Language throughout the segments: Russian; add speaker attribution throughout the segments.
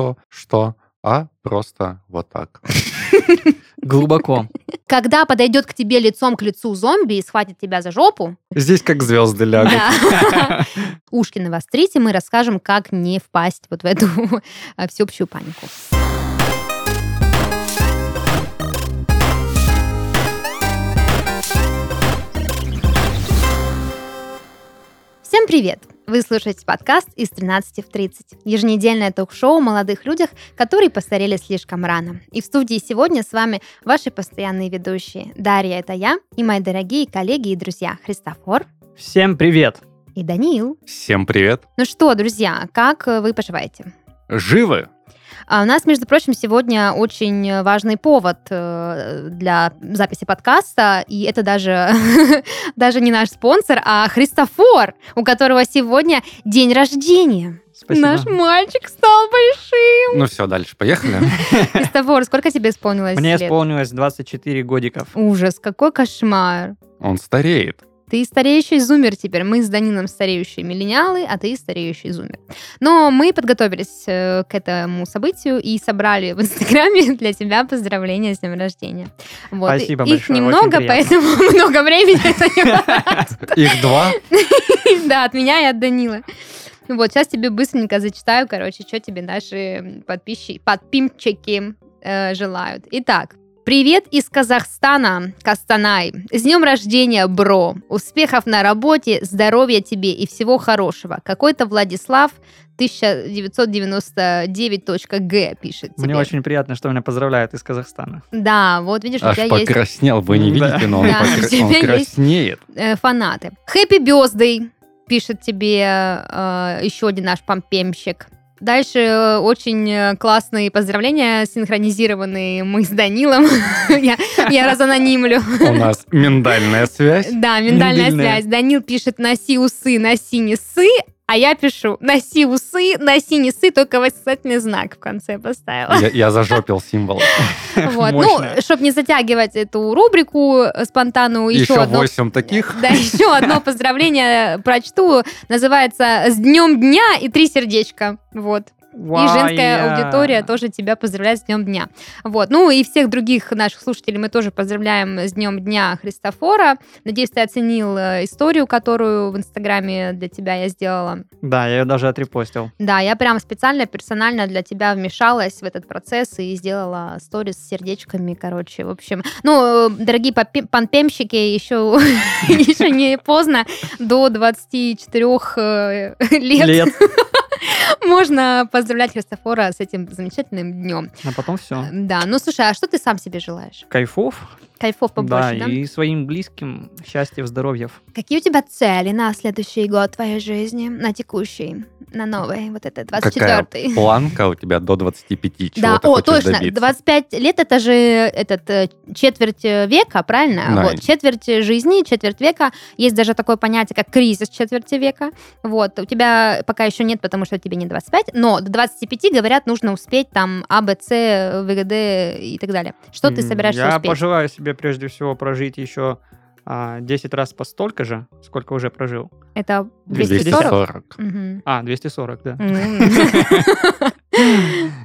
Speaker 1: что, что, а просто вот так.
Speaker 2: Глубоко.
Speaker 3: Когда подойдет к тебе лицом к лицу зомби и схватит тебя за жопу,
Speaker 1: Здесь как звезды лягут.
Speaker 3: да, ушки навострите, мы расскажем, как не впасть вот в эту всеобщую панику. Всем привет! Вы слушаете подкаст из 13 в 30. Еженедельное ток-шоу о молодых людях, которые постарели слишком рано. И в студии сегодня с вами ваши постоянные ведущие. Дарья, это я, и мои дорогие коллеги и друзья Христофор
Speaker 2: Всем привет.
Speaker 3: и Даниил.
Speaker 1: Всем привет.
Speaker 3: Ну что, друзья, как вы поживаете?
Speaker 1: Живы?
Speaker 3: А у нас, между прочим, сегодня очень важный повод э, для записи подкаста, и это даже, даже не наш спонсор, а Христофор, у которого сегодня день рождения.
Speaker 2: Спасибо.
Speaker 3: Наш мальчик стал большим.
Speaker 1: Ну все, дальше поехали.
Speaker 3: Христофор, сколько тебе исполнилось
Speaker 2: Мне
Speaker 3: лет?
Speaker 2: исполнилось 24 годиков.
Speaker 3: Ужас, какой кошмар.
Speaker 1: Он стареет.
Speaker 3: Ты стареющий зумер теперь. Мы с Данилом стареющие миллениалы, а ты стареющий зумер. Но мы подготовились э, к этому событию и собрали в Инстаграме для тебя поздравления с днем рождения. Вот.
Speaker 2: Спасибо
Speaker 3: Их
Speaker 2: большое,
Speaker 3: немного, поэтому много времени это.
Speaker 1: Их два.
Speaker 3: Да, от меня и от Данила. Вот, сейчас тебе быстренько зачитаю, короче, что тебе наши подписчики, подпимчики э, желают. Итак, Привет из Казахстана, Кастанай. С днем рождения, бро. Успехов на работе, здоровья тебе и всего хорошего. Какой-то Владислав 1999.г пишет тебе.
Speaker 2: Мне очень приятно, что меня поздравляют из Казахстана.
Speaker 3: Да, вот видишь, у
Speaker 1: Аж
Speaker 3: тебя есть
Speaker 1: покраснел. Вы не
Speaker 2: Да.
Speaker 1: видите, но он
Speaker 3: Да,
Speaker 1: покра-
Speaker 3: у тебя
Speaker 1: он
Speaker 3: есть-
Speaker 1: краснеет.
Speaker 3: э, фанаты. Хэппи Бездой пишет тебе э, еще один наш помпемщик. Дальше э, очень э, классные поздравления, синхронизированные мы с Данилом. я, я разанонимлю.
Speaker 1: У нас миндальная связь.
Speaker 3: Да, миндальная
Speaker 2: Миндальная.
Speaker 3: связь. Данил пишет «носи усы, носи не сы», а я пишу «носи усы, носи не сы», только восклицательный знак в конце поставила.
Speaker 1: Я, я зажопил символ.
Speaker 3: Вот. Ну, чтобы не затягивать эту рубрику спонтанную, еще,
Speaker 1: Еще
Speaker 3: одно
Speaker 1: восемь таких.
Speaker 3: Да, еще одно поздравление прочту. Называется «С днем дня» и три сердечка. Вот. И женская
Speaker 2: Вая.
Speaker 3: аудитория тоже тебя поздравляет с днем дня. Вот. Ну и всех других наших слушателей мы тоже поздравляем с днем дня Христофора. Надеюсь, ты оценил э, историю, которую в Инстаграме для тебя я сделала.
Speaker 2: Да, я ее даже отрепостил.
Speaker 3: Да, я прям специально, персонально для тебя вмешалась в этот процесс и сделала сторис с сердечками, короче, в общем. Ну, э, дорогие панпемщики, еще, еще не поздно, до 24 э, лет,
Speaker 2: Лет.
Speaker 3: можно поздравлять Христофора с этим замечательным днем.
Speaker 2: А потом все.
Speaker 3: Да, ну слушай, а что ты сам себе желаешь?
Speaker 2: Кайфов.
Speaker 3: Кайфов побольше,
Speaker 2: да,
Speaker 3: да?
Speaker 2: и своим близким счастья, здоровья.
Speaker 3: Какие у тебя цели на следующий год твоей жизни, на текущий, на новый, вот это, 24-й?
Speaker 1: Какая планка у тебя до 25? Чего
Speaker 3: Да,
Speaker 1: ты
Speaker 3: о, точно.
Speaker 1: добиться?
Speaker 3: 25 лет это же этот э, четверть э, века, правильно?
Speaker 1: Да.
Speaker 3: Вот, четверть жизни, четверть века. Есть даже такое понятие, как кризис четверти века. Вот, у тебя пока еще нет, потому что тебе не 25, но до 25, говорят, нужно успеть там А, Б, С, ВГД и так далее. Что ты собираешься
Speaker 2: Я
Speaker 3: успеть?
Speaker 2: пожелаю себе прежде всего прожить еще а, 10 раз по столько же, сколько уже прожил.
Speaker 3: Это 240?
Speaker 1: 240.
Speaker 3: Мгм.
Speaker 2: А, 240, да.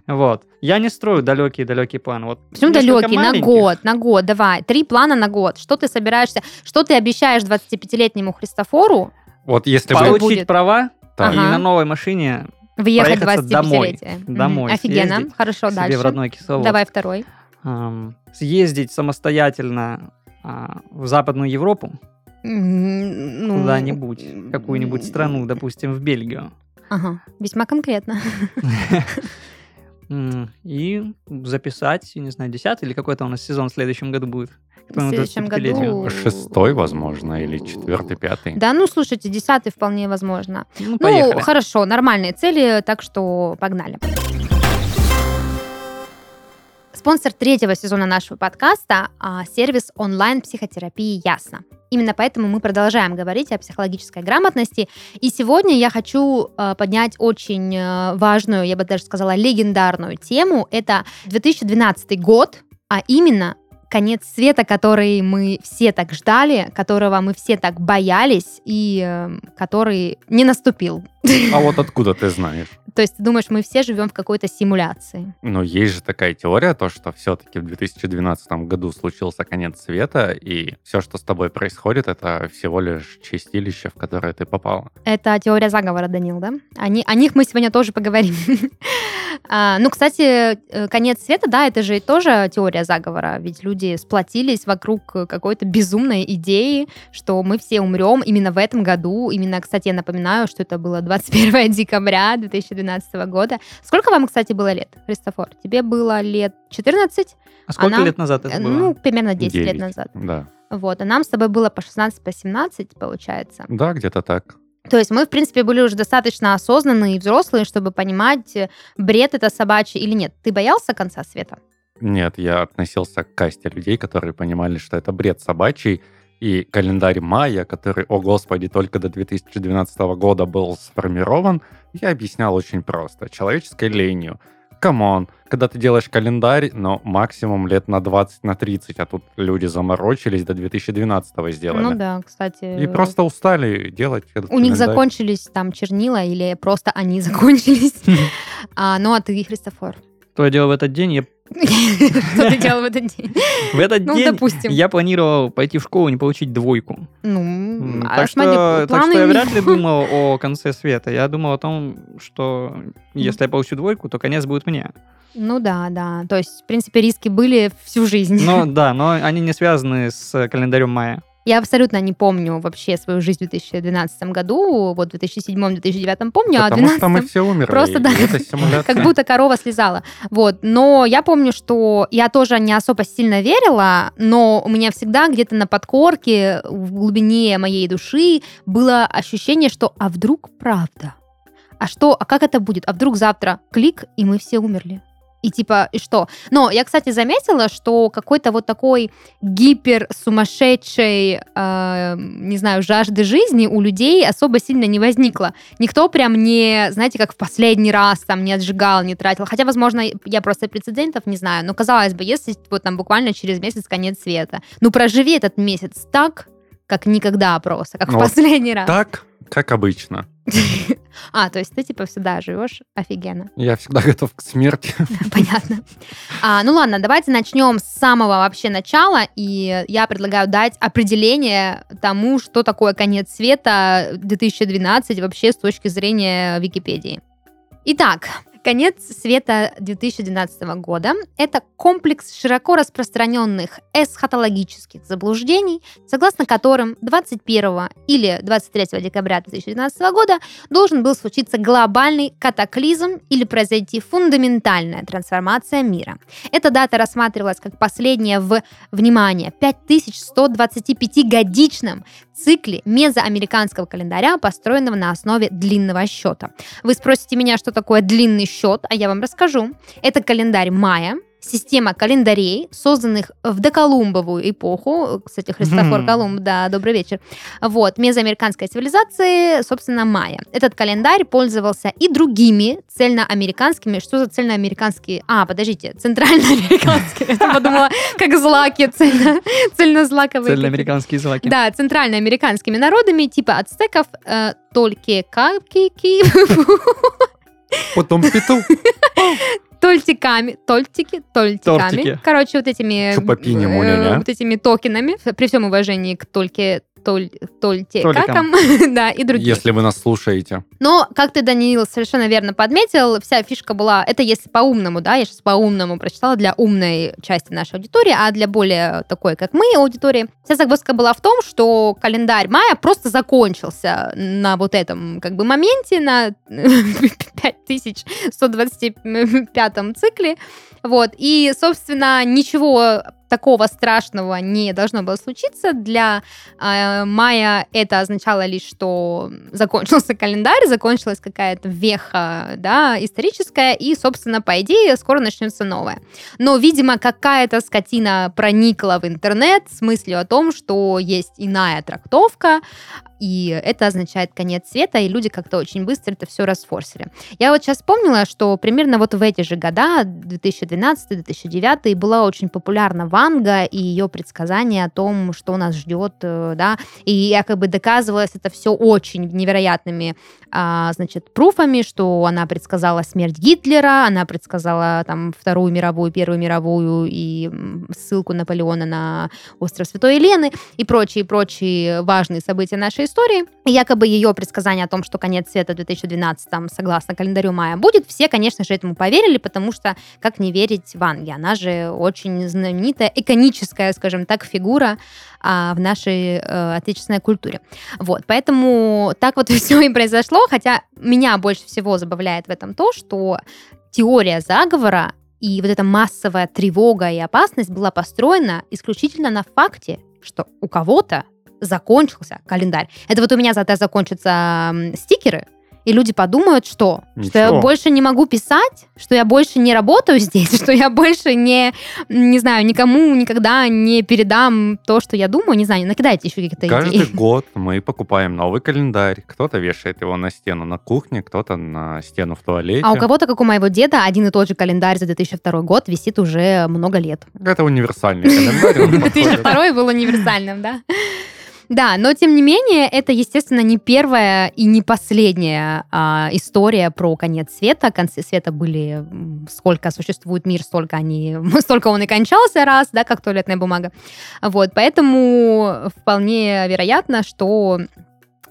Speaker 2: Вот. Я не строю далекий-далекий план. Вот
Speaker 3: Почему далекий? На год, на год, давай. Три плана на год. Что ты собираешься, что ты обещаешь 25-летнему Христофору
Speaker 1: Вот если.
Speaker 2: Получить права и на новой машине
Speaker 3: въехать
Speaker 2: Проехаться
Speaker 3: 25-летие? Мгм.
Speaker 2: домой
Speaker 3: Офигенно. Хорошо, дальше.
Speaker 2: в родной.
Speaker 3: Давай второй.
Speaker 2: Съездить самостоятельно а, в Западную Европу,
Speaker 3: ну,
Speaker 2: куда-нибудь, в какую-нибудь страну, допустим, в Бельгию.
Speaker 3: Ага, весьма конкретно.
Speaker 2: И записать, не знаю, 10 или какой-то у нас сезон в следующем году будет.
Speaker 3: В следующем
Speaker 2: 25-летию.
Speaker 3: году...
Speaker 1: Шестой, возможно, или четвертый, пятый.
Speaker 3: Да, ну, слушайте, десятый вполне возможно.
Speaker 2: Ну,
Speaker 3: Ну,
Speaker 2: поехали.
Speaker 3: хорошо, нормальные цели, так что погнали. Спонсор третьего сезона нашего подкаста а, сервис онлайн-психотерапии «Ясно». Именно поэтому мы продолжаем говорить о психологической грамотности. И сегодня я хочу э, поднять очень э, важную, я бы даже сказала, легендарную тему. Это 2012 год, а именно конец света, который мы все так ждали, которого мы все так боялись и э, который не наступил.
Speaker 1: А вот откуда ты знаешь?
Speaker 3: То есть ты думаешь, мы все живем в какой-то симуляции?
Speaker 1: Ну, есть же такая теория, то, что все-таки в 2012 году случился конец света, и все, что с тобой происходит, это всего лишь чистилище, в которое ты попал.
Speaker 3: Это теория заговора, Данил, да? Они, о них мы сегодня тоже поговорим. А, ну, кстати, э, конец света, да, это же тоже теория заговора, ведь люди сплотились вокруг какой-то безумной идеи, что мы все умрем именно в этом году. Именно, кстати, я напоминаю, что это было 21 декабря 2012 года. Сколько вам, кстати, было лет, Христофор? Тебе было лет 14?
Speaker 2: А сколько
Speaker 3: Она-
Speaker 2: лет назад это
Speaker 3: Э,
Speaker 2: было?
Speaker 3: Ну, примерно 10 лет
Speaker 1: Девять.
Speaker 3: назад.
Speaker 1: Да.
Speaker 3: Вот, а нам с тобой было по 16, по 17, получается.
Speaker 1: Да, где-то так.
Speaker 3: То есть мы, в принципе, были уже достаточно осознанные и взрослые, чтобы понимать, э, бред это собачий или нет. Ты боялся конца света?
Speaker 1: Нет, я относился к касте людей, которые понимали, что это бред собачий, и календарь мая, который, о господи, только до 2012 года был сформирован, я объяснял очень просто. Человеческой ленью. Come on, когда ты делаешь календарь, но максимум лет на 20, на 30, а тут люди заморочились, до 2012 сделали.
Speaker 3: Ну да, кстати.
Speaker 1: И просто устали делать этот
Speaker 3: У них
Speaker 1: календарь.
Speaker 3: закончились там чернила или просто они закончились. А, ну а ты, Христофор?
Speaker 2: Что я делал в этот день? Я...
Speaker 3: Что ты делал в этот день?
Speaker 2: В этот
Speaker 3: Ну,
Speaker 2: день
Speaker 3: допустим.
Speaker 2: я планировал пойти в школу и не получить двойку.
Speaker 3: Ну, а
Speaker 2: Так
Speaker 3: смотри,
Speaker 2: что, так
Speaker 3: планы
Speaker 2: что я вряд ли думал о конце света. Я думал о том, что если я получу двойку, то конец будет мне.
Speaker 3: Ну да, да. То есть, в принципе, риски были всю жизнь.
Speaker 2: Но да, но они не связаны с календарем мая.
Speaker 3: Я абсолютно не помню вообще свою жизнь в 2012 году. Вот в 2007-2009 помню, а в
Speaker 1: Потому что мы
Speaker 3: 2012
Speaker 1: все умерли.
Speaker 3: просто, да, как будто корова слезала. Вот. Но я помню, что я тоже не особо сильно верила, но у меня всегда где-то на подкорке, в глубине моей души было ощущение, что а вдруг правда? А что, а как это будет? А вдруг завтра клик, и мы все умерли? И типа, и что? Но я, кстати, заметила, что какой-то вот такой гипер сумасшедшей, э, не знаю, жажды жизни у людей особо сильно не возникло. Никто прям не, знаете, как в последний раз там не отжигал, не тратил. Хотя, возможно, я просто прецедентов не знаю. Но казалось бы, если вот там буквально через месяц конец света, ну проживи этот месяц так, как никогда просто, как
Speaker 1: Ну
Speaker 3: в
Speaker 1: вот
Speaker 3: последний раз.
Speaker 1: Так, как обычно.
Speaker 3: А, то есть ты типа всегда живешь офигенно.
Speaker 1: Я всегда готов к смерти.
Speaker 3: Понятно. А, ну ладно, давайте начнем с самого вообще начала. И я предлагаю дать определение тому, что такое конец света 2012 вообще с точки зрения Википедии. Итак, конец света 2012 года – это комплекс широко распространенных эсхатологических заблуждений, согласно которым 21 или 23 декабря 2012 года должен был случиться глобальный катаклизм или произойти фундаментальная трансформация мира. Эта дата рассматривалась как последняя в, внимание, 5125-годичном цикле мезоамериканского календаря, построенного на основе длинного счета. Вы спросите меня, что такое длинный счет, а я вам расскажу. Это календарь мая, система календарей, созданных в доколумбовую эпоху. Кстати, Христофор
Speaker 2: Мгм.
Speaker 3: Колумб, да, добрый вечер. Вот, мезоамериканской цивилизации, собственно, майя. Этот календарь пользовался и другими цельноамериканскими. Что за цельноамериканские? А, подождите, центральноамериканские. Я подумала, как злаки, цельно- цельнозлаковые.
Speaker 2: Цельноамериканские злаки.
Speaker 3: Да, центральноамериканскими народами, типа ацтеков, э, тольки капкики,
Speaker 1: Потом петух.
Speaker 3: тольтиками, тольтики, тольтиками.
Speaker 2: Тортики.
Speaker 3: Короче, вот этими... Э. Вот этими токенами. При всем уважении к тольке толь, тольтикакам, да, и другим.
Speaker 1: Если вы нас слушаете.
Speaker 3: Но, как ты, Даниил, совершенно верно подметил, вся фишка была, это если по-умному, да, я сейчас по-умному прочитала для умной части нашей аудитории, а для более такой, как мы, аудитории, вся загвоздка была в том, что календарь мая просто закончился на вот этом как бы моменте, на 5125 цикле, вот, и, собственно, ничего такого страшного не должно было случиться. Для э, мая это означало лишь, что закончился календарь, закончилась какая-то веха да, историческая, и, собственно, по идее, скоро начнется новое. Но, видимо, какая-то скотина проникла в интернет с мыслью о том, что есть иная трактовка, и это означает конец света, и люди как-то очень быстро это все расфорсили. Я вот сейчас вспомнила, что примерно вот в эти же года, 2012-2009, была очень популярна Ванга и ее предсказания о том, что нас ждет, э, да, и якобы доказывалось это все очень невероятными, а, значит, пруфами, что она предсказала смерть Гитлера, она предсказала там Вторую мировую, Первую мировую и ссылку Наполеона на остров Святой Елены и прочие-прочие важные события нашей истории. И якобы ее предсказание о том, что конец света в 2012 согласно календарю мая будет, все, конечно же, этому поверили, потому что как не верить Ванге? Она же очень знаменитая, иконическая, скажем так, фигура а, в нашей э, отечественной культуре. Вот, поэтому так вот все и произошло, хотя меня больше всего забавляет в этом то, что теория заговора и вот эта массовая тревога и опасность была построена исключительно на факте, что у кого-то закончился календарь. Это вот у меня зато закончатся стикеры, и люди подумают, что?
Speaker 1: Ничего.
Speaker 3: Что я больше не могу писать, что я больше не работаю здесь, что я больше не, не знаю, никому никогда не передам то, что я думаю, не знаю, накидайте еще какие-то
Speaker 1: Каждый
Speaker 3: идеи.
Speaker 1: год мы покупаем новый календарь. Кто-то вешает его на стену на кухне, кто-то на стену в туалете.
Speaker 3: А у кого-то, как у моего деда, один и тот же календарь за 2002 год висит уже много лет.
Speaker 1: Это универсальный календарь. он подходит.
Speaker 3: 2002 был универсальным, да? Да, но тем не менее, это, естественно, не первая и не последняя а, история про конец света. Концы света были сколько существует мир, столько они, столько он и кончался раз, да, как туалетная бумага. Вот, поэтому вполне вероятно, что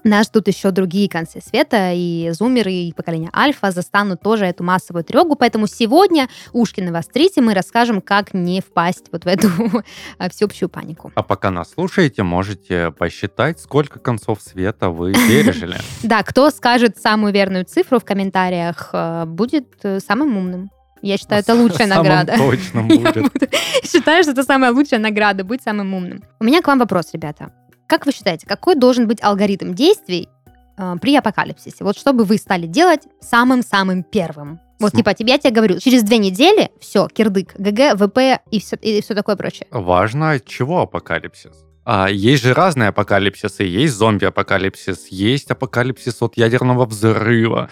Speaker 3: нас ждут еще другие концы света, и зумеры, и поколение альфа застанут тоже эту массовую тревогу, поэтому сегодня, ушки навострите, мы расскажем, как не впасть вот в эту всеобщую панику.
Speaker 1: А пока нас слушаете, можете посчитать, сколько концов света вы пережили.
Speaker 3: Да, кто скажет самую верную цифру в комментариях, э, будет э, самым умным. Я считаю, это лучшая
Speaker 1: Самым
Speaker 3: награда.
Speaker 1: точным
Speaker 3: Я
Speaker 1: будет.
Speaker 3: буду- считаю, что это самая лучшая награда, быть самым умным. У меня к вам вопрос, ребята. Как вы считаете, какой должен быть алгоритм действий э, при апокалипсисе? Вот чтобы вы стали делать самым-самым первым. Вот
Speaker 1: См-
Speaker 3: типа тебе, я тебе говорю, через две недели все, кирдык, ГГ, ВП и все, и все такое прочее.
Speaker 1: Важно, от чего апокалипсис. А есть же разные апокалипсисы. Есть зомби-апокалипсис, есть апокалипсис от ядерного взрыва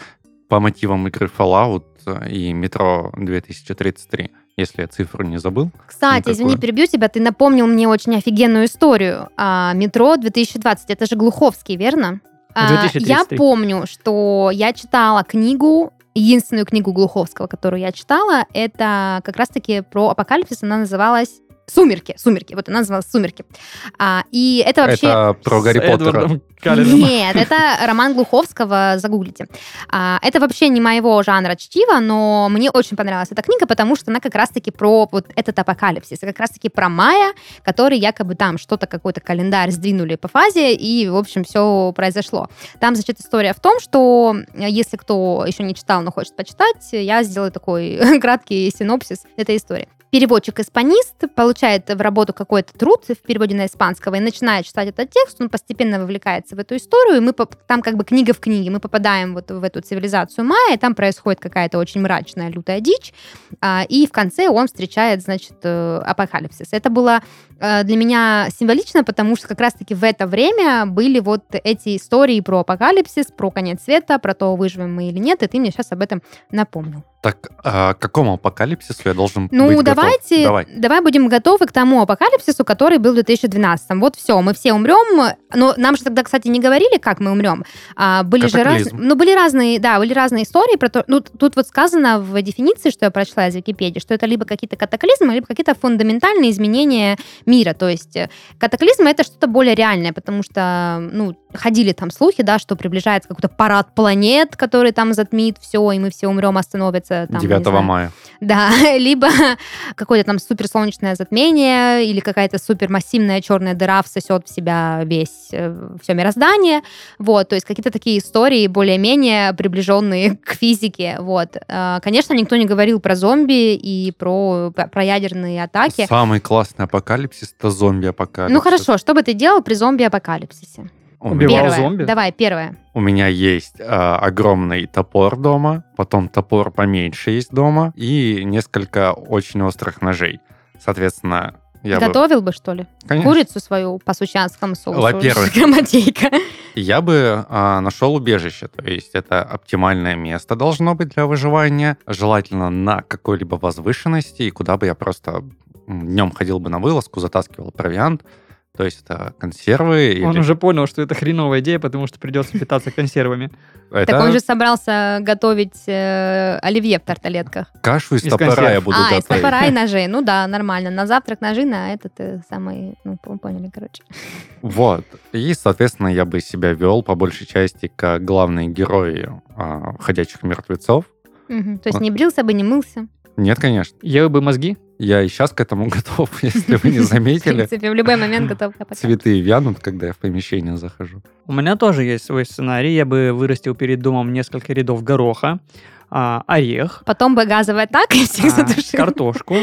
Speaker 1: по мотивам игры Fallout и Метро 2033, если я цифру не забыл.
Speaker 3: Кстати,
Speaker 1: Никакое.
Speaker 3: извини, перебью тебя, ты напомнил мне очень офигенную историю. А, метро 2020, это же Глуховский, верно? А,
Speaker 2: 2033.
Speaker 3: я помню, что я читала книгу, единственную книгу Глуховского, которую я читала, это как раз-таки про апокалипсис, она называлась «Сумерки». «Сумерки», вот она называлась «Сумерки». А, и это вообще...
Speaker 1: Это про
Speaker 2: С
Speaker 1: Гарри Поттера.
Speaker 2: Эдвардом.
Speaker 3: Нет, это роман Глуховского, загуглите. А, это вообще не моего жанра чтива, но мне очень понравилась эта книга, потому что она как раз-таки про вот этот апокалипсис, как раз-таки про мая, который якобы там что-то, какой-то календарь сдвинули по фазе, и, в общем, все произошло. Там, значит, история в том, что э, если кто еще не читал, но хочет почитать, я сделаю такой краткий синопсис этой истории. Переводчик-испанист получает в работу какой-то труд в переводе на испанского и начинает читать этот текст, он постепенно вовлекается в эту историю, и мы там как бы книга в книге, мы попадаем вот в эту цивилизацию майя, и там происходит какая-то очень мрачная, лютая дичь, а, и в конце он встречает, значит, э, апокалипсис. Это было для меня символично, потому что как раз-таки в это время были вот эти истории про апокалипсис, про конец света, про то, выживем мы или нет, и ты мне сейчас об этом напомнил.
Speaker 1: Так, а к какому апокалипсису я должен
Speaker 3: Ну,
Speaker 1: быть готов?
Speaker 3: давайте,
Speaker 1: Давай.
Speaker 3: давай будем готовы к тому апокалипсису, который был в 2012. Вот все, мы все умрем. Но нам же тогда, кстати, не говорили, как мы умрем. А, были же
Speaker 1: Катаклизм.
Speaker 3: ну, были разные, да, были разные истории про то. Ну, тут вот сказано в дефиниции, что я прочла из Википедии, что это либо какие-то катаклизмы, либо какие-то фундаментальные изменения мира. То есть э, катаклизм это что-то более реальное, потому что, ну, ходили там слухи, да, что приближается какой-то парад планет, который там затмит все, и мы все умрем, остановится там, не
Speaker 1: 9
Speaker 3: знаю,
Speaker 1: мая.
Speaker 3: да, либо какое-то там суперсолнечное затмение или какая-то супермассивная черная дыра всосет в себя весь все мироздание, вот, то есть какие-то такие истории более-менее приближенные к физике, вот. А, Конечно, никто не говорил про зомби и про, про ядерные атаки.
Speaker 1: Самый классный апокалипсис это зомби-апокалипсис.
Speaker 3: Ну хорошо, что бы ты делал при зомби-апокалипсисе?
Speaker 2: Убивал
Speaker 3: Первое.
Speaker 2: зомби?
Speaker 3: Давай, первое.
Speaker 1: у меня есть а, огромный топор дома, потом топор поменьше есть дома и несколько очень острых ножей. Соответственно, Я бы,
Speaker 3: Готовил бы, что ли?
Speaker 1: конечно,
Speaker 3: Курицу свою по сучанскому соусу.
Speaker 1: Во-первых.
Speaker 3: с грамотейка.
Speaker 1: я бы а, нашел убежище. То есть это оптимальное место должно быть для выживания. Желательно на какой-либо возвышенности, и куда бы я просто днем ходил бы на вылазку, затаскивал провиант. То есть это консервы.
Speaker 2: Он
Speaker 1: или-
Speaker 2: уже понял, что это хреновая идея, потому что придется питаться консервами.
Speaker 1: это
Speaker 3: Так он же собрался готовить э, оливье в тарталетках.
Speaker 1: кашу из
Speaker 2: из
Speaker 1: топора
Speaker 2: консерв.
Speaker 1: я буду
Speaker 3: а, из
Speaker 1: готовить.
Speaker 3: топора и ножей. Ну да, нормально. На завтрак ножи, на этот э, самый... Ну, поняли, короче.
Speaker 1: Вот. И, соответственно, я бы себя вел по большей части как главные герои а, «Ходячих мертвецов».
Speaker 3: То есть не брился бы, не мылся.
Speaker 1: Нет, конечно.
Speaker 2: Ел бы мозги.
Speaker 1: Я и сейчас к этому готов, если вы не
Speaker 3: В
Speaker 1: заметили.
Speaker 3: принципе, в любой момент готов копать.
Speaker 1: Цветы вянут, когда я в помещение захожу.
Speaker 2: У меня тоже есть свой сценарий. Я бы вырастил перед домом несколько рядов гороха, а, орех,
Speaker 3: Потом бы газовая атака и всех
Speaker 2: а,
Speaker 3: задушил.
Speaker 2: картошку,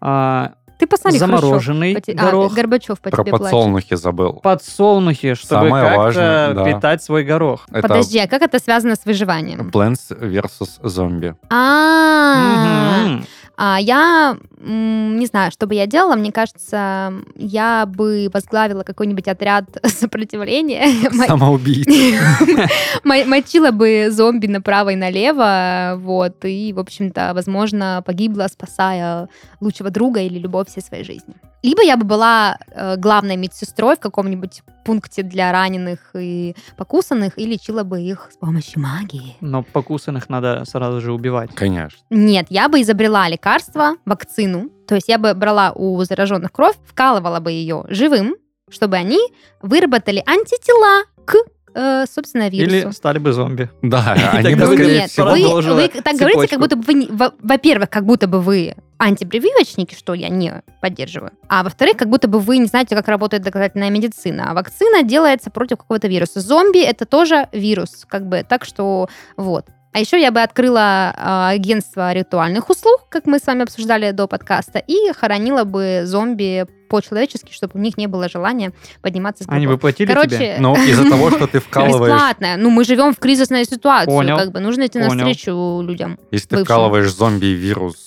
Speaker 2: а,
Speaker 3: Ты посмотри,
Speaker 2: замороженный
Speaker 3: те- а,
Speaker 2: горох,
Speaker 3: Горбачев по
Speaker 1: Про
Speaker 3: тебе плачет.
Speaker 1: подсолнухи забыл.
Speaker 2: подсолнухи, чтобы
Speaker 1: Самое
Speaker 2: как-то
Speaker 1: важное, да.
Speaker 2: питать свой горох.
Speaker 1: Это
Speaker 3: Подожди, а как это связано с выживанием?
Speaker 1: Plants versus зомби.
Speaker 3: А, а я м, не знаю, что бы я делала. Мне кажется, я бы возглавила какой-нибудь отряд сопротивления. Мо-
Speaker 1: Самоубийца.
Speaker 3: мо- Мочила бы зомби направо и налево, вот, и, в общем-то, возможно, погибла, спасая лучшего друга или любовь всей своей жизни. Либо я бы была э, главной медсестрой в каком-нибудь пункте для раненых и покусанных, и лечила бы их с помощью магии.
Speaker 2: Но покусанных надо сразу же убивать.
Speaker 1: Конечно.
Speaker 3: Нет, я бы изобрела лекарство, вакцину. То есть я бы брала у зараженных кровь, вкалывала бы ее живым, чтобы они выработали антитела к, э, собственно, вирусу.
Speaker 2: Или стали бы зомби.
Speaker 1: Да, они
Speaker 2: Тогда
Speaker 1: бы,
Speaker 2: вы
Speaker 1: скорее
Speaker 3: нет,
Speaker 1: всего...
Speaker 3: вы, вы так говорите, как будто бы вы, во-первых, как будто бы вы антипрививочники, что я не поддерживаю, а во-вторых, как будто бы вы не знаете, как работает доказательная медицина. А вакцина делается против какого-то вируса. Зомби это тоже вирус, как бы, так что вот. А еще я бы открыла а, агентство ритуальных услуг, как мы с вами обсуждали до подкаста, и хоронила бы зомби по-человечески, чтобы у них не было желания подниматься с
Speaker 2: Они бы платили
Speaker 3: Короче,
Speaker 2: тебе?
Speaker 1: Но из-за того, что ты вкалываешь...
Speaker 3: Бесплатно. Ну, мы живем в кризисной ситуации.
Speaker 2: Понял.
Speaker 3: Как бы нужно идти навстречу людям.
Speaker 1: Если ты вкалываешь зомби-вирус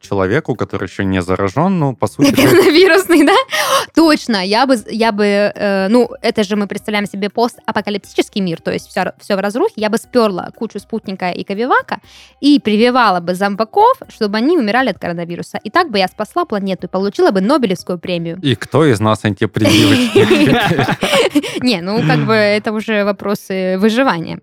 Speaker 1: человеку, который еще не заражен, ну, по сути,
Speaker 3: Коронавирусный, да? Точно. Я бы, я бы, э, ну, это же мы представляем себе постапокалиптический мир, то есть все, все в разрухе. Я бы сперла кучу спутника и ковивака и прививала бы зомбаков, чтобы они умирали от коронавируса. И так бы я спасла планету и получила бы Нобелевскую премию.
Speaker 1: и кто из нас антипрививочник?
Speaker 3: Не, ну, как бы это уже вопросы выживания.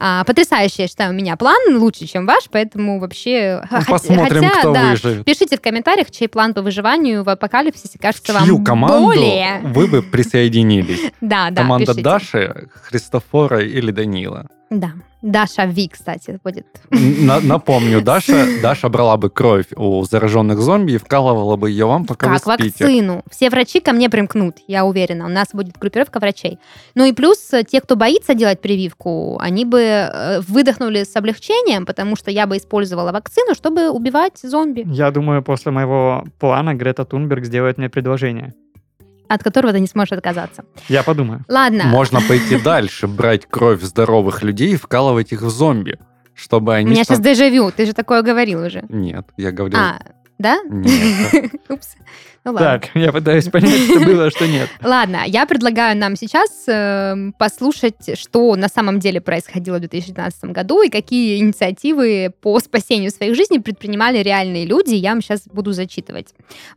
Speaker 3: А, потрясающий, я считаю, у меня план, лучше, чем ваш, поэтому вообще...
Speaker 1: Ну,
Speaker 3: хотя-
Speaker 1: Посмотрим,
Speaker 3: хотя,
Speaker 1: кто
Speaker 3: да,
Speaker 1: выживет.
Speaker 3: Пишите в комментариях, чей план по выживанию в апокалипсисе кажется
Speaker 1: Чью
Speaker 3: вам
Speaker 1: команду
Speaker 3: более...
Speaker 1: вы бы присоединились?
Speaker 3: Да, да,
Speaker 1: Команда
Speaker 3: пишите.
Speaker 1: Даши, Христофора или Данила?
Speaker 3: Да. Даша Ви, кстати, будет.
Speaker 1: На- напомню, Даша, Даша брала бы кровь у зараженных зомби и вкалывала бы ее вам, пока
Speaker 3: как
Speaker 1: вы спите.
Speaker 3: вакцину. Все врачи ко мне примкнут, я уверена. У нас будет группировка врачей. Ну и плюс э, те, кто боится делать прививку, они бы э, выдохнули с облегчением, потому что я бы использовала вакцину, чтобы убивать зомби,
Speaker 2: Я думаю, после моего плана Грета Тунберг сделает мне предложение.
Speaker 3: От которого ты не сможешь отказаться.
Speaker 2: Я подумаю.
Speaker 3: Ладно.
Speaker 1: Можно пойти дальше, брать кровь здоровых людей и вкалывать их в зомби, чтобы
Speaker 3: У
Speaker 1: они...
Speaker 3: меня
Speaker 1: ста-
Speaker 3: сейчас дежавю, ты же такое говорил уже.
Speaker 1: Нет, я говорил...
Speaker 3: А, да?
Speaker 1: Нет.
Speaker 3: Упс. Ну ладно.
Speaker 2: Так, я пытаюсь понять, что было, что нет.
Speaker 3: Ладно, я предлагаю нам сейчас эм, послушать, что на самом деле происходило в 2019 году и какие инициативы по спасению своих жизней предпринимали реальные люди. Я вам сейчас буду зачитывать.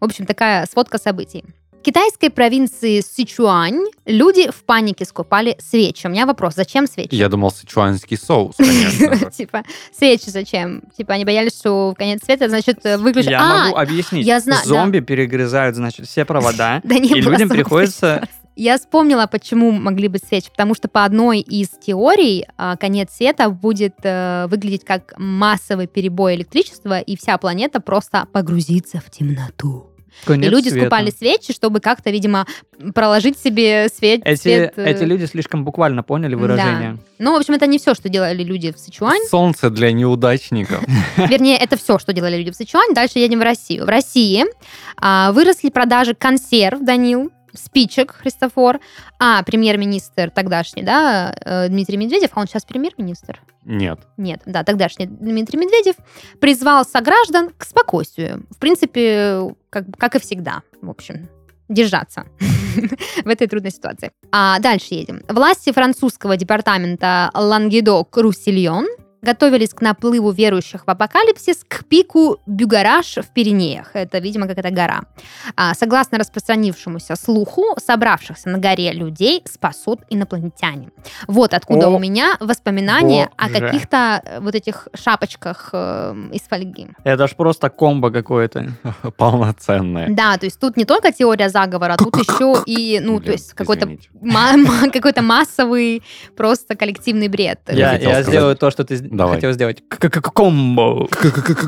Speaker 3: В общем, такая сводка событий. В китайской провинции Сычуань люди в панике скупали свечи. У меня вопрос, зачем свечи?
Speaker 1: Я думал, сычуанский соус, конечно.
Speaker 3: Типа, свечи зачем? Типа, они боялись, что конец света, значит, выключат...
Speaker 2: Я
Speaker 3: А,
Speaker 2: могу объяснить.
Speaker 3: я знаю.
Speaker 2: Зомби перегрызают, значит, все провода.
Speaker 3: Да не
Speaker 2: И людям приходится-.
Speaker 3: Я вспомнила, почему могли быть свечи. Потому что по одной из теорий а, конец света будет э, выглядеть как массовый перебой электричества, и вся планета просто погрузится в темноту.
Speaker 2: Конец
Speaker 3: и люди
Speaker 2: света.
Speaker 3: скупали свечи, чтобы как-то, видимо, проложить себе свет.
Speaker 2: Эти,
Speaker 3: свет, э,
Speaker 2: эти люди слишком буквально поняли выражение.
Speaker 3: Ну, в общем, это не все, что делали люди в Сычуань.
Speaker 1: Солнце для неудачников.
Speaker 3: Вернее, это все, что делали люди в Сычуань. Дальше едем в Россию. В России а, выросли продажи консерв, Данил. Спичек Христофор, а премьер-министр тогдашний, да, э, Дмитрий Медведев, а он сейчас премьер-министр?
Speaker 1: Нет.
Speaker 3: Нет, да, тогдашний Дмитрий Медведев призвал сограждан к спокойствию. В принципе, как, как и всегда, в общем, держаться в этой трудной ситуации. А дальше едем. Власти французского департамента Лангедок-Руссильон готовились к наплыву верующих в апокалипсис к пику Бюгараш в Пиренеях. Это, видимо, какая-то гора. А, согласно распространившемуся слуху, собравшихся на горе людей спасут инопланетяне. Вот откуда
Speaker 2: О,
Speaker 3: у меня воспоминания о
Speaker 2: боже.
Speaker 3: каких-то э, вот этих шапочках э, из фольги.
Speaker 2: Это ж просто комбо какое-то.
Speaker 1: Полноценная.
Speaker 3: Да, то есть тут не только теория заговора, тут еще и, ну, то есть какой-то ма- какой-то массовый просто коллективный бред.
Speaker 2: Я, я сделаю то, что ты
Speaker 1: Давай.
Speaker 2: хотел сделать. Комбо.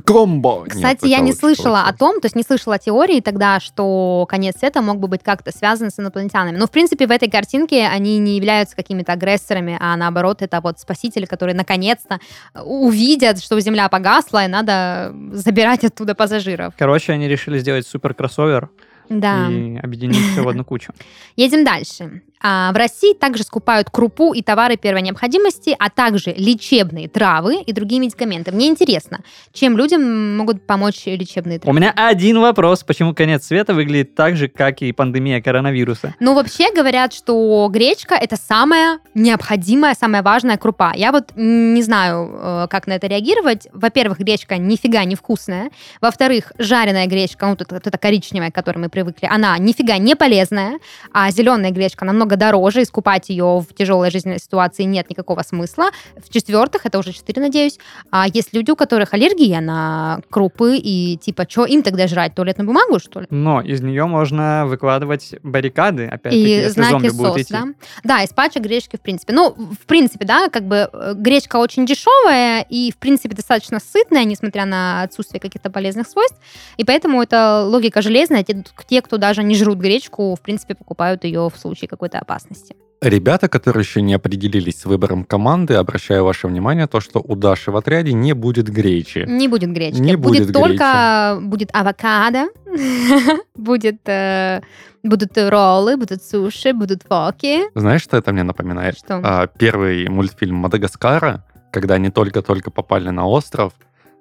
Speaker 1: Комбо.
Speaker 3: Кстати, я не слышала о том, то есть не слышала теории тогда, что конец света мог бы быть как-то связан с инопланетянами. Но, в принципе, в этой картинке они не являются какими-то агрессорами, а наоборот, это вот спасители, которые наконец-то увидят, что Земля погасла, и надо забирать оттуда пассажиров.
Speaker 2: Короче, они решили сделать супер кроссовер
Speaker 3: Да.
Speaker 2: и объединить все в одну кучу.
Speaker 3: Едем дальше. А, в России также скупают крупу и товары первой необходимости, а также лечебные травы и другие медикаменты. Мне интересно, чем людям могут помочь лечебные
Speaker 2: У
Speaker 3: травы?
Speaker 2: меня один вопрос. Почему конец света выглядит так же, как и пандемия коронавируса?
Speaker 3: Ну, вообще говорят, что гречка это самая необходимая, самая важная крупа. Я вот не знаю, э, как на это реагировать. Во-первых, гречка нифига не вкусная. Во-вторых, жареная гречка, ну, вот эта коричневая, к которой мы привыкли, она нифига не полезная, а зеленая гречка намного дороже, и скупать ее в тяжелой жизненной ситуации нет никакого смысла. В-четвертых, это уже четыре, надеюсь, а есть люди, у которых аллергия на крупы, и типа, что им тогда жрать, туалетную бумагу, что ли?
Speaker 2: Но из нее можно выкладывать баррикады, опять-таки,
Speaker 3: и
Speaker 2: если зомби
Speaker 3: знаки
Speaker 2: будут
Speaker 3: сос,
Speaker 2: идти.
Speaker 3: да? Да, из пачек гречки, в принципе. Ну, в принципе, да, как бы э, гречка очень дешевая и, в принципе, достаточно сытная, несмотря на отсутствие каких-то полезных свойств. И поэтому это логика железная. Те, те, кто даже не жрут гречку, в принципе, покупают ее в случае какой-то опасности.
Speaker 1: Ребята, которые еще не определились с выбором команды, обращаю ваше внимание, то, что у Даши в отряде не будет гречи.
Speaker 3: Не будет гречки.
Speaker 1: Не будет
Speaker 3: только будет авокадо, будет э, будут роллы, будут суши, будут фоки.
Speaker 1: Знаешь, что это мне напоминает?
Speaker 3: Что?
Speaker 1: А, первый мультфильм Мадагаскара, когда они только-только попали на остров,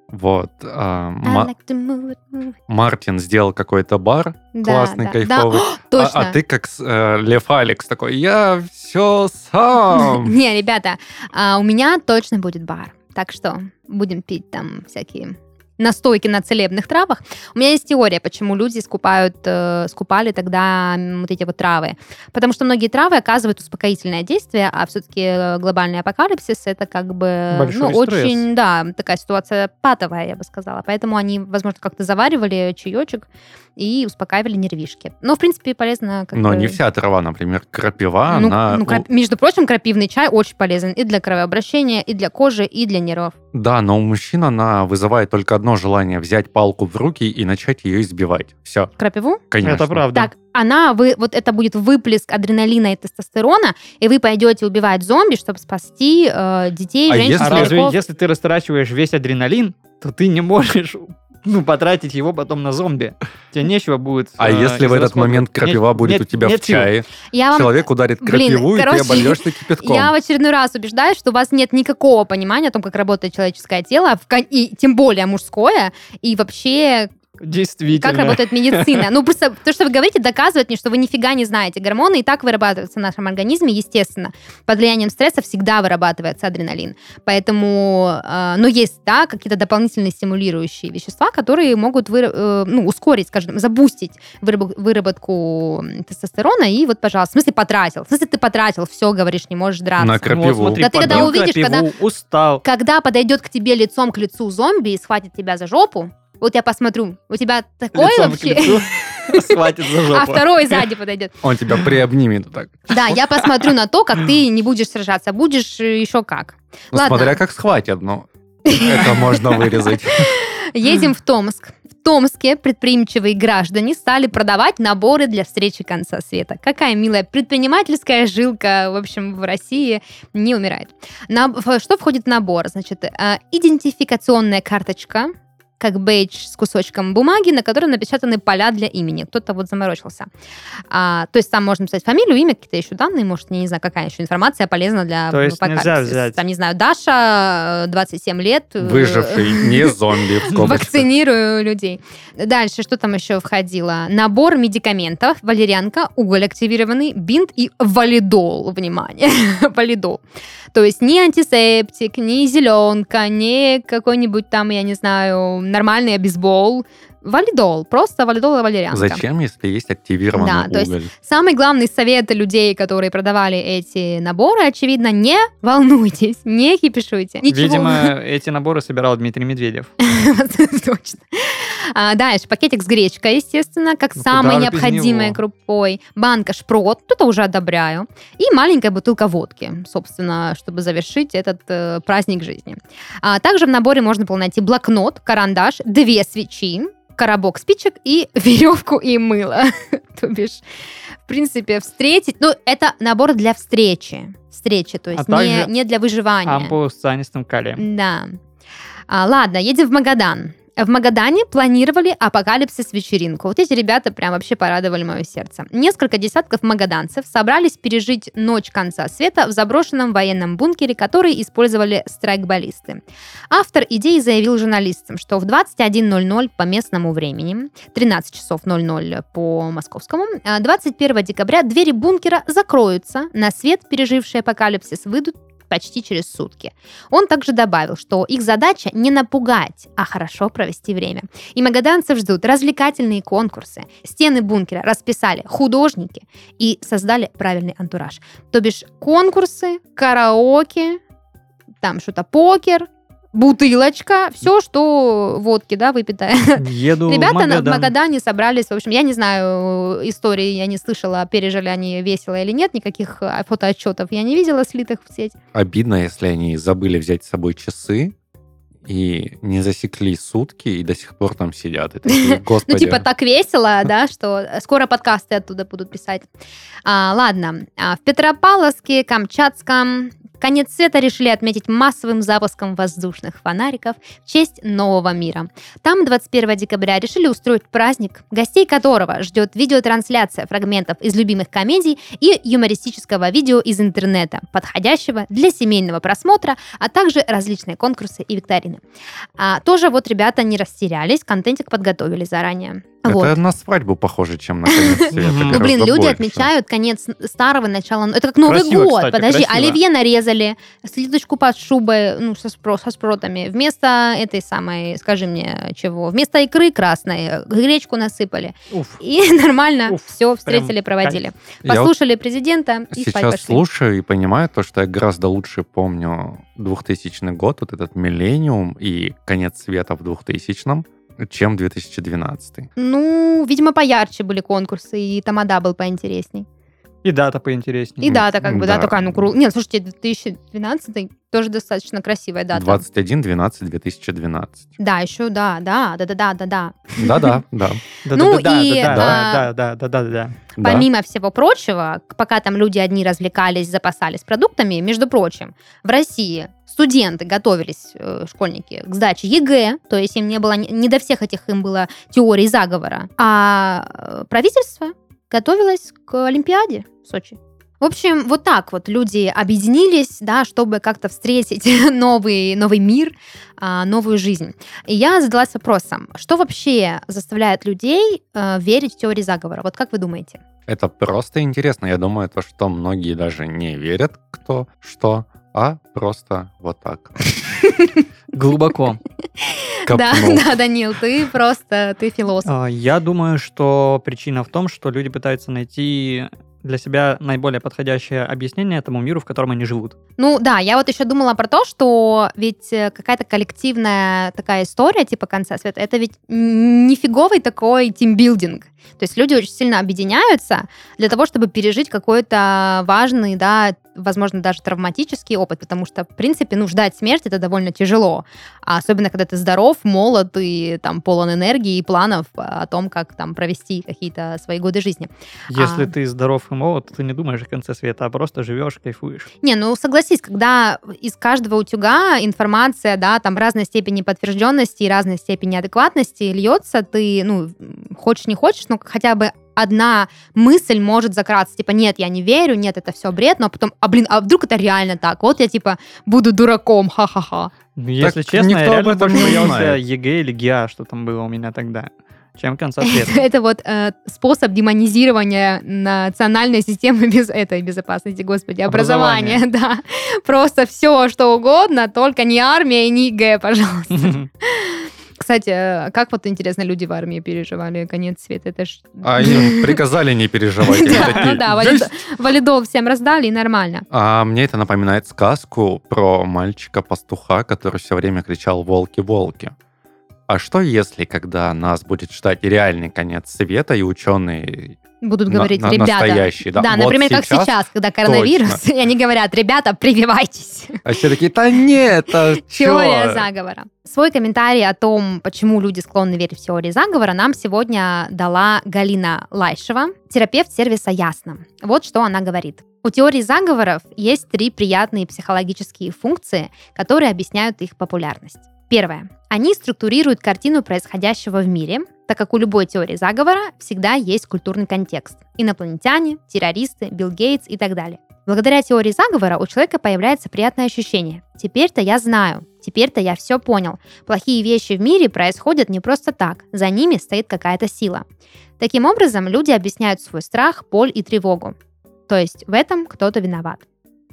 Speaker 1: вот, а,
Speaker 3: like move move.
Speaker 1: Мартин сделал какой-то бар
Speaker 3: Да,
Speaker 1: классный,
Speaker 3: да,
Speaker 1: кайфовый,
Speaker 3: Да,
Speaker 1: а-
Speaker 3: точно.
Speaker 1: А, ты как э, Лев Алекс такой, я все сам.
Speaker 3: Не, ребята, а, у меня точно будет бар. Так что будем пить там всякие настойки на целебных травах. У меня есть теория, почему люди скупают, э, скупали тогда вот эти вот травы. Потому что многие травы оказывают успокоительное действие, а все-таки глобальный апокалипсис это как бы
Speaker 2: Большой
Speaker 3: ну,
Speaker 2: стресс.
Speaker 3: очень, да, такая ситуация патовая, я бы сказала. Поэтому они, возможно, как-то заваривали чаечек и успокаивали нервишки. Но, в принципе, полезно как
Speaker 1: Но
Speaker 3: бы-
Speaker 1: не вся трава, например, крапива,
Speaker 3: ну,
Speaker 1: она...
Speaker 3: ну, крап- Между прочим, крапивный чай очень полезен и для кровообращения, и для кожи, и для нервов.
Speaker 1: Да, но у мужчин она вызывает только одно желание взять палку в руки и начать ее избивать. Все,
Speaker 3: Крапиву?
Speaker 1: конечно.
Speaker 2: Это правда.
Speaker 3: Так, она, вы, вот это будет выплеск адреналина и тестостерона, и вы пойдете убивать зомби, чтобы спасти э, детей,
Speaker 1: А
Speaker 3: женщин,
Speaker 1: если-
Speaker 2: А разве если ты растрачиваешь весь адреналин, то ты не можешь ну, потратить его потом на зомби. Тебе нечего будет...
Speaker 1: А
Speaker 2: э,
Speaker 1: если в этот момент крапива
Speaker 2: Нет-
Speaker 1: будет
Speaker 2: нет-
Speaker 1: у тебя
Speaker 2: нет
Speaker 1: в чае,
Speaker 3: Я вам
Speaker 1: человек ударит
Speaker 3: Блин,
Speaker 1: крапиву, и
Speaker 3: короче,
Speaker 1: ты обольешься кипятком.
Speaker 3: Я в очередной раз убеждаюсь, что у вас нет никакого понимания о том, как работает человеческое тело, в кон- и тем более мужское, и вообще
Speaker 2: Действительно.
Speaker 3: как работает медицина. Ну, просто то, что вы говорите, доказывает мне, что вы нифига не знаете. Гормоны и так вырабатываются в нашем организме, естественно. Под влиянием стресса всегда вырабатывается адреналин. Поэтому, э, ну, есть, да, какие-то дополнительные стимулирующие вещества, которые могут выра- э, ну, ускорить, скажем, забустить выраб- выработку тестостерона. И вот, пожалуйста, в смысле потратил? В смысле ты потратил, все, говоришь, не можешь драться.
Speaker 1: На крапиву.
Speaker 2: вот смотри,
Speaker 3: Да ты когда увидишь,
Speaker 2: крапиву, устал.
Speaker 3: Когда подойдет к тебе лицом к лицу зомби и схватит тебя за жопу, вот я посмотрю, у тебя такое
Speaker 2: лицом
Speaker 3: вообще...
Speaker 2: Схватит за
Speaker 3: А
Speaker 2: жопу.
Speaker 3: второй сзади подойдет.
Speaker 1: Он тебя приобнимет так.
Speaker 3: Да, я посмотрю на то, как ты не будешь сражаться, а будешь э, еще как.
Speaker 1: Ну,
Speaker 3: Ладно.
Speaker 1: смотря как схватят, но это можно вырезать.
Speaker 3: Едем в Томск. В Томске предприимчивые граждане стали продавать наборы для встречи конца света. Какая милая предпринимательская жилка, в общем, в России не умирает. На- что входит в набор? Значит, э, идентификационная карточка, как бейдж с кусочком бумаги, на котором напечатаны поля для имени. Кто-то вот заморочился. А, то есть там можно написать фамилию, имя, какие-то еще данные, может, я не знаю, какая еще информация полезна для
Speaker 2: То есть нельзя взять.
Speaker 3: Там, не знаю, Даша, э, 27 лет. э,
Speaker 1: Выживший, не зомби.
Speaker 3: Вакцинирую людей. Дальше, что там еще входило? Набор медикаментов, валерьянка, уголь активированный, бинт и валидол. Внимание, валидол. То есть ни антисептик, ни зеленка, ни какой-нибудь там, я не знаю, нормальный обезбол. Валидол, просто валидол и валерьянка.
Speaker 1: Зачем, если есть активированный
Speaker 3: Да, то есть
Speaker 1: уголь?
Speaker 3: Самый главный совет людей, которые продавали эти наборы, очевидно, не волнуйтесь, не кипишуйте. Ничего.
Speaker 2: Видимо, эти наборы собирал Дмитрий Медведев.
Speaker 3: Точно. А, дальше пакетик с гречкой, естественно, как
Speaker 2: Ну,
Speaker 3: самой необходимой крупой. Банка шпрот, это уже одобряю. И маленькая бутылка водки, собственно, чтобы завершить этот э, праздник жизни. А, также в наборе можно было найти блокнот, карандаш, две свечи, коробок спичек и веревку и мыло. То бишь, в принципе, встретить... Ну, это набор для встречи. Встречи, то есть
Speaker 2: А
Speaker 3: не, не для выживания.
Speaker 2: Ампулу с цианистым калием.
Speaker 3: Да. А, ладно, едем в Магадан. В Магадане планировали апокалипсис-вечеринку. Вот эти ребята прям вообще порадовали мое сердце. Несколько десятков магаданцев собрались пережить ночь конца света в заброшенном военном бункере, который использовали страйкболисты. Автор идеи заявил журналистам, что в 21.00 по местному времени, 13 часов 00 по московскому, а, 21 декабря двери бункера закроются, на свет пережившие апокалипсис выйдут почти через сутки. Он также добавил, что их задача не напугать, а хорошо провести время. И магаданцев ждут развлекательные конкурсы. Стены бункера расписали художники и создали правильный антураж. То бишь конкурсы, караоке, там что-то покер, бутылочка, все, что водки, да, выпитая.
Speaker 2: Еду в
Speaker 3: Ребята на- в
Speaker 2: Магадан.
Speaker 3: Магадане собрались, в общем, я не знаю истории, я не слышала, пережили они весело или нет, никаких а, фотоотчетов я не видела слитых в сеть.
Speaker 1: Обидно, если они забыли взять с собой часы и не засекли сутки и до сих пор там сидят.
Speaker 3: Ну, типа, так весело, да, что скоро подкасты оттуда будут писать. А, ладно. А, в Петропавловске, Камчатском конец света решили отметить массовым запуском воздушных фонариков в честь нового мира. Там 21 декабря решили устроить праздник, гостей которого ждет видеотрансляция фрагментов из любимых комедий и юмористического видео из интернета, подходящего для семейного просмотра, а также различные конкурсы и викторины. А, тоже вот ребята не растерялись, контентик подготовили заранее.
Speaker 1: Это
Speaker 3: Вот.
Speaker 1: на свадьбу похоже, чем на конец света.
Speaker 2: Ну,
Speaker 3: Ну, блин, люди
Speaker 1: больше.
Speaker 3: отмечают конец старого начала. Это как Новый
Speaker 2: Красиво,
Speaker 3: год.
Speaker 2: кстати,
Speaker 3: Подожди,
Speaker 2: красиво.
Speaker 3: оливье нарезали, слиточку под шубой, ну, со, спро- со спротами. Вместо этой самой, скажи мне, чего? Вместо икры красной гречку насыпали.
Speaker 2: Уф.
Speaker 3: И нормально
Speaker 2: Уф,
Speaker 3: все встретили, проводили. Послушали президента и спать
Speaker 1: сейчас слушаю и понимаю то, что я гораздо лучше помню 2000 год, вот этот миллениум и конец света в 2000 чем 2012.
Speaker 3: Ну, видимо, поярче были конкурсы, и тамада был поинтересней.
Speaker 2: И дата поинтереснее.
Speaker 3: И дата, как бы, да,
Speaker 1: да.
Speaker 3: такая, ну, кру... Нет, слушайте, 2012 тоже достаточно красивая дата.
Speaker 1: 21 12 2012.
Speaker 3: Да, еще, да, да, да, да, да, да, да.
Speaker 1: Да.
Speaker 2: Да,
Speaker 3: Ну
Speaker 2: да, да,
Speaker 3: и,
Speaker 2: да, да, да, да, да, да.
Speaker 3: Помимо всего прочего, пока там люди одни развлекались, запасались продуктами, между прочим, в России студенты готовились, э, школьники, к сдаче ЕГЭ, то есть им не было, не до всех этих им было теорий заговора, а э, правительство готовилось к Олимпиаде в Сочи. В общем, вот так вот люди объединились, да, чтобы как-то встретить новый, новый мир, а, новую жизнь. И я задалась вопросом, что вообще заставляет людей э, верить в теории заговора? Вот как вы думаете?
Speaker 1: Это просто интересно. Я думаю, то, что многие даже не верят, кто что, а просто вот так.
Speaker 2: Глубоко.
Speaker 3: Да,
Speaker 1: копнул.
Speaker 3: да, Данил, ты просто, ты философ.
Speaker 2: А, Я думаю, что причина в том, что люди пытаются найти для себя наиболее подходящее объяснение этому миру, в котором они живут.
Speaker 3: Ну да, я вот еще думала про то, что ведь э, какая-то коллективная такая история типа конца света, это ведь нифиговый такой тимбилдинг. То есть люди очень сильно объединяются для того, чтобы пережить какой-то важный, да, возможно, даже травматический опыт, потому что, в принципе, ну, ждать смерти это довольно тяжело. А особенно, когда ты здоров, молод и там полон энергии и планов о том, как там провести какие-то свои годы жизни.
Speaker 2: Если
Speaker 3: А.
Speaker 2: ты здоров и молод, ты не думаешь о конце света, а просто живешь, кайфуешь.
Speaker 3: Не, ну согласись, когда из каждого утюга информация, да, там разной степени подтвержденности и разной степени адекватности льется, ты, ну, хочешь не хочешь, но хотя бы одна мысль может закраться, типа, нет, я не верю, нет, это все бред, но потом, а блин, а вдруг это реально так? Вот я, типа, буду дураком, ха-ха-ха.
Speaker 2: Ну, Если
Speaker 1: Так
Speaker 2: честно, я
Speaker 1: никто об
Speaker 2: реально
Speaker 1: этом
Speaker 2: больше
Speaker 1: не
Speaker 2: боялся. ЕГЭ или ГИА, что там было у меня тогда, чем конца света.
Speaker 3: Это вот э, способ демонизирования национальной системы без этой безопасности, господи, образования, да. Просто все, что угодно, только не армия и не ЕГЭ, пожалуйста. Кстати, э, как вот интересно люди в армии переживали конец света? Это ж...
Speaker 1: А им приказали не переживать.
Speaker 3: Ну да, валидол- всем раздали, и нормально.
Speaker 1: А мне это напоминает сказку про мальчика-пастуха, который все время кричал «волки-волки». А что если, когда нас будет ждать реальный конец света, и ученые
Speaker 3: Будут говорить,
Speaker 1: на-
Speaker 3: ребята...
Speaker 1: настоящий, да, вот
Speaker 3: например, как
Speaker 1: сейчас
Speaker 3: сейчас, когда коронавирус, и они говорят, ребята, прививайтесь.
Speaker 1: А все такие, да нет, это
Speaker 3: Теория
Speaker 1: чё?»
Speaker 3: заговора. Свой комментарий о том, почему люди склонны верить в теории заговора, нам сегодня дала Галина Лайшева, терапевт сервиса «Ясно». Вот что она говорит. У теории заговоров есть три приятные психологические функции, которые объясняют их популярность. Первое. Они структурируют картину происходящего в мире, так как у любой теории заговора всегда есть культурный контекст. Инопланетяне, террористы, Билл Гейтс и так далее. Благодаря теории заговора у человека появляется приятное ощущение. Теперь-то я знаю, теперь-то я все понял. Плохие вещи в мире происходят не просто так, за ними стоит какая-то сила. Таким образом, люди объясняют свой страх, боль и тревогу. То есть в этом кто-то виноват.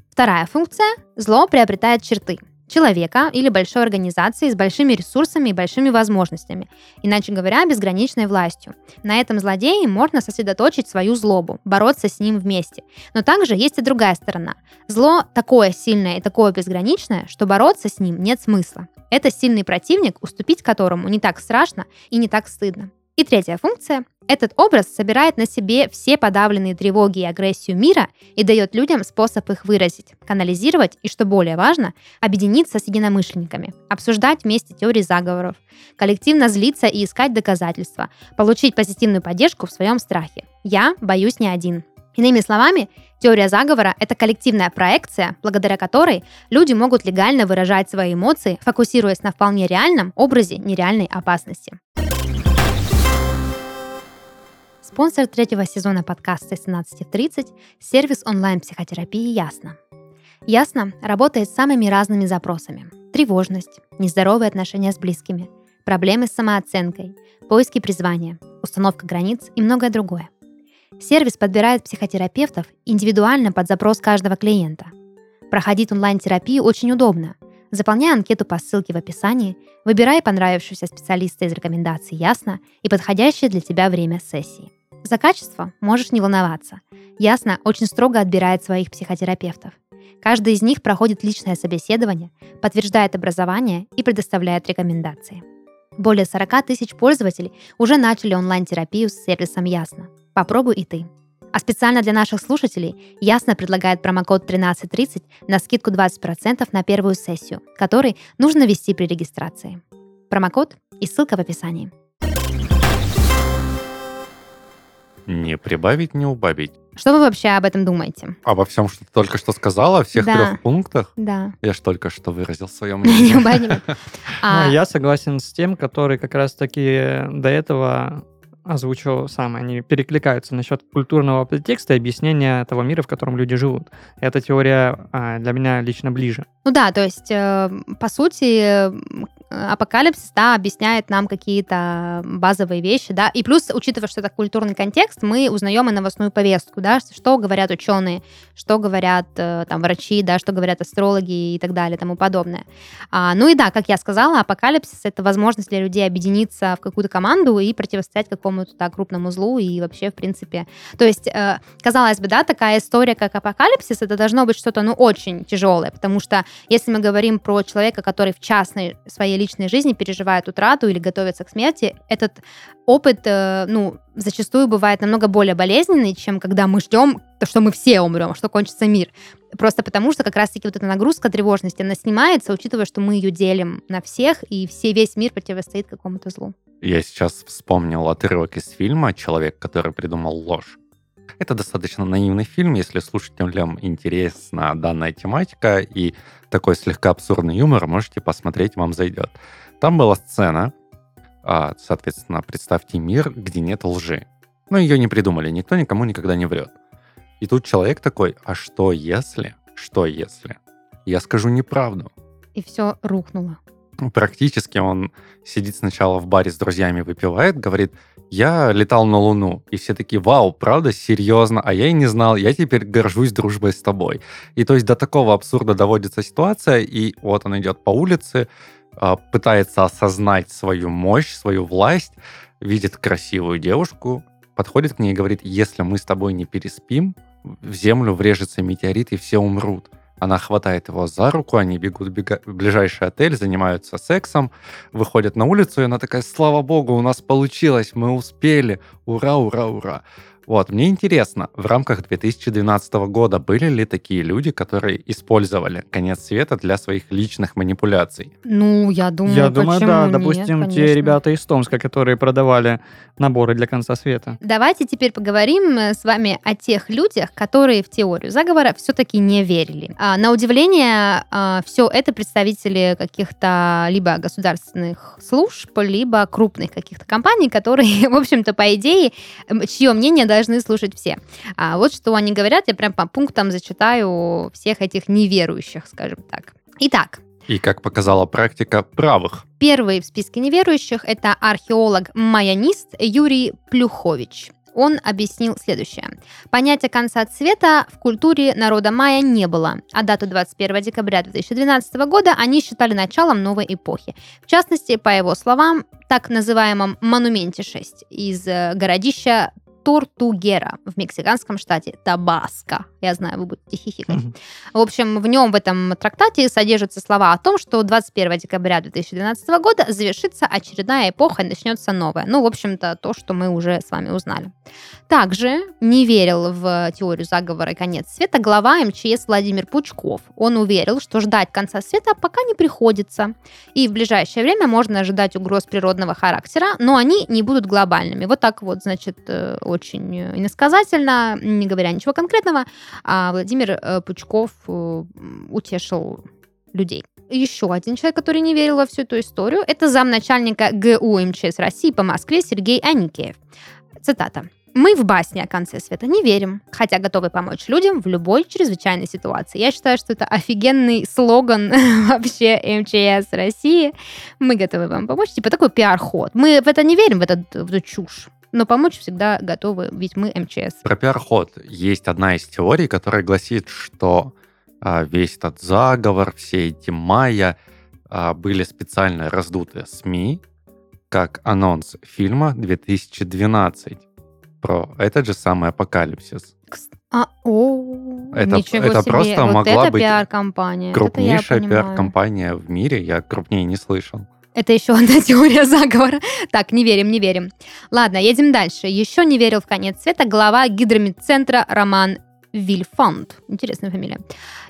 Speaker 3: Вторая функция – зло приобретает черты человека или большой организации с большими ресурсами и большими возможностями, иначе говоря, безграничной властью. На этом злодее можно сосредоточить свою злобу, бороться с ним вместе. Но также есть и другая сторона. Зло такое сильное и такое безграничное, что бороться с ним нет смысла. Это сильный противник, уступить которому не так страшно и не так стыдно. И третья функция. Этот образ собирает на себе все подавленные тревоги и агрессию мира и дает людям способ их выразить, канализировать и, что более важно, объединиться с единомышленниками, обсуждать вместе теории заговоров, коллективно злиться и искать доказательства, получить позитивную поддержку в своем страхе. Я боюсь не один. Иными словами, теория заговора — это коллективная проекция, благодаря которой люди могут легально выражать свои эмоции, фокусируясь на вполне реальном образе нереальной опасности. Спонсор третьего сезона подкаста с 17 в 30 – сервис онлайн-психотерапии «Ясно». «Ясно» работает с самыми разными запросами. Тревожность, нездоровые отношения с близкими, проблемы с самооценкой, поиски призвания, установка границ и многое другое. Сервис подбирает психотерапевтов индивидуально под запрос каждого клиента. Проходить онлайн-терапию очень удобно. Заполняй анкету по ссылке в описании, выбирай понравившегося специалиста из рекомендаций «Ясно» и подходящее для тебя время сессии. За качество можешь не волноваться. Ясно очень строго отбирает своих психотерапевтов. Каждый из них проходит личное собеседование, подтверждает образование и предоставляет рекомендации. Более 40 тысяч пользователей уже начали онлайн-терапию с сервисом Ясно. Попробуй и ты. А специально для наших слушателей Ясно предлагает промокод 1330 на скидку 20% на первую сессию, который нужно ввести при регистрации. Промокод и ссылка в описании.
Speaker 1: Не прибавить, не убавить.
Speaker 3: Что вы вообще об этом думаете?
Speaker 1: Обо всем, что ты только что сказала, о всех
Speaker 3: Да.
Speaker 1: трех пунктах,
Speaker 3: Да.
Speaker 1: я ж только что выразил свое
Speaker 3: Не
Speaker 1: мнение.
Speaker 3: убавим. А,
Speaker 2: Ну, Я согласен с тем, который как раз-таки до этого озвучил сам. Они перекликаются насчет культурного подтекста и объяснения того мира, в котором люди живут. Эта теория а, для меня лично ближе.
Speaker 3: Ну да, то есть, э, по сути, апокалипсис, да, объясняет нам какие-то базовые вещи, да, и плюс, учитывая, что это культурный контекст, мы узнаем и новостную повестку, да, что говорят ученые, что говорят э, там врачи, да, что говорят астрологи и так далее, тому подобное. А, ну и да, как я сказала, апокалипсис — это возможность для людей объединиться в какую-то команду и противостоять какому-то да, крупному злу и вообще, в принципе... То есть, э, казалось бы, да, такая история, как апокалипсис, это должно быть что-то, ну, очень тяжелое, потому что если мы говорим про человека, который в частной своей личной жизни переживают утрату или готовятся к смерти, этот опыт, э, ну, зачастую бывает намного более болезненный, чем когда мы ждем, что мы все умрем, что кончится мир. Просто потому, что как раз-таки вот эта нагрузка тревожности, она снимается, учитывая, что мы ее делим на всех, и все, весь мир противостоит какому-то злу.
Speaker 1: Я сейчас вспомнил отрывок из фильма «Человек, который придумал ложь». Это достаточно наивный фильм, если слушателям интересна данная тематика и такой слегка абсурдный юмор, можете посмотреть, вам зайдет. Там была сцена, а, соответственно, представьте мир, где нет лжи. Но ее не придумали, никто никому никогда не врет. И тут человек такой, а что если? Что если? Я скажу неправду.
Speaker 3: И все рухнуло.
Speaker 1: Практически он сидит сначала в баре с друзьями, выпивает, говорит, я летал на Луну. И все такие, вау, правда, серьезно? А я и не знал, я теперь горжусь дружбой с тобой. И то есть до такого абсурда доводится ситуация, и вот он идет по улице, а, пытается осознать свою мощь, свою власть, видит красивую девушку, подходит к ней и говорит, если мы с тобой не переспим, в землю врежется метеорит, и все умрут. Она хватает его за руку, они бегут в ближайший отель, занимаются сексом, выходят на улицу, и она такая, слава богу, у нас получилось, мы успели, ура, ура, ура. Вот, мне интересно, в рамках 2012 года были ли такие люди, которые использовали конец света для своих личных манипуляций?
Speaker 3: Ну, я думаю,
Speaker 2: Я думаю, да.
Speaker 3: почему
Speaker 2: Допустим,
Speaker 3: нет,
Speaker 2: те
Speaker 3: конечно.
Speaker 2: ребята из Томска, которые продавали наборы для конца света.
Speaker 3: Давайте теперь поговорим э, с вами о тех людях, которые в теорию заговора все-таки не верили. А, на удивление, все это представители каких-то либо государственных служб, либо крупных каких-то компаний, которые, в общем-то, по идее, чье мнение должны слушать все. А вот что они говорят, я прям по пунктам зачитаю всех этих неверующих, скажем так. Итак,
Speaker 1: И, как показала практика, правых.
Speaker 3: Первый в списке неверующих – это археолог-майонист Юрий Плюхович. Он объяснил следующее. Понятия конца цвета в культуре народа майя не было, а дату 21 декабря 2012 года они считали началом новой эпохи. В частности, по его словам, так называемом «Монументе 6» из э, городища Тортугера в мексиканском штате Табаско. Я знаю, вы будете хихикать.
Speaker 2: Мгм.
Speaker 3: В общем, в нем, в этом трактате, содержатся слова о том, что 21 декабря 2012 года завершится очередная эпоха и начнется новая. Ну, в общем-то, то, что мы уже с вами узнали. Также не верил в теорию заговора и конец света глава МЧС Владимир Пучков. Он уверил, что ждать конца света пока не приходится. И в ближайшее время можно ожидать угроз природного характера, но они не будут глобальными. Вот так вот, значит, э, очень э, иносказательно, не говоря ничего конкретного, а Владимир э, Пучков э, утешил людей. Еще один человек, который не верил во всю эту историю, это замначальника ГУ МЧС России по Москве Сергей Аникеев. Цитата. Мы в басне о конце света не верим, хотя готовы помочь людям в любой чрезвычайной ситуации. Я считаю, что это офигенный слоган вообще МЧС России. Мы готовы вам помочь. Типа такой пиар-ход. Мы в это не верим, в, этот, в эту чушь. Но помочь всегда готовы, ведь мы МЧС.
Speaker 1: Про пиар-ход. Есть одна из теорий, которая гласит, что а, весь этот заговор, все эти майя а, были специально раздуты СМИ как анонс фильма 2012 про этот же самый апокалипсис.
Speaker 3: А, о,
Speaker 1: Это-
Speaker 3: ничего
Speaker 1: это
Speaker 3: себе.
Speaker 1: просто
Speaker 3: вот
Speaker 1: могла
Speaker 3: это
Speaker 1: быть
Speaker 3: пиар-компания.
Speaker 1: Крупнейшая пиар-компания в мире, я крупнее не слышал.
Speaker 3: Это еще одна теория заговора. Так, не верим, не верим. Ладно, едем дальше. Еще не верил в конец света глава гидромедцентра Роман Вильфанд. Интересная фамилия.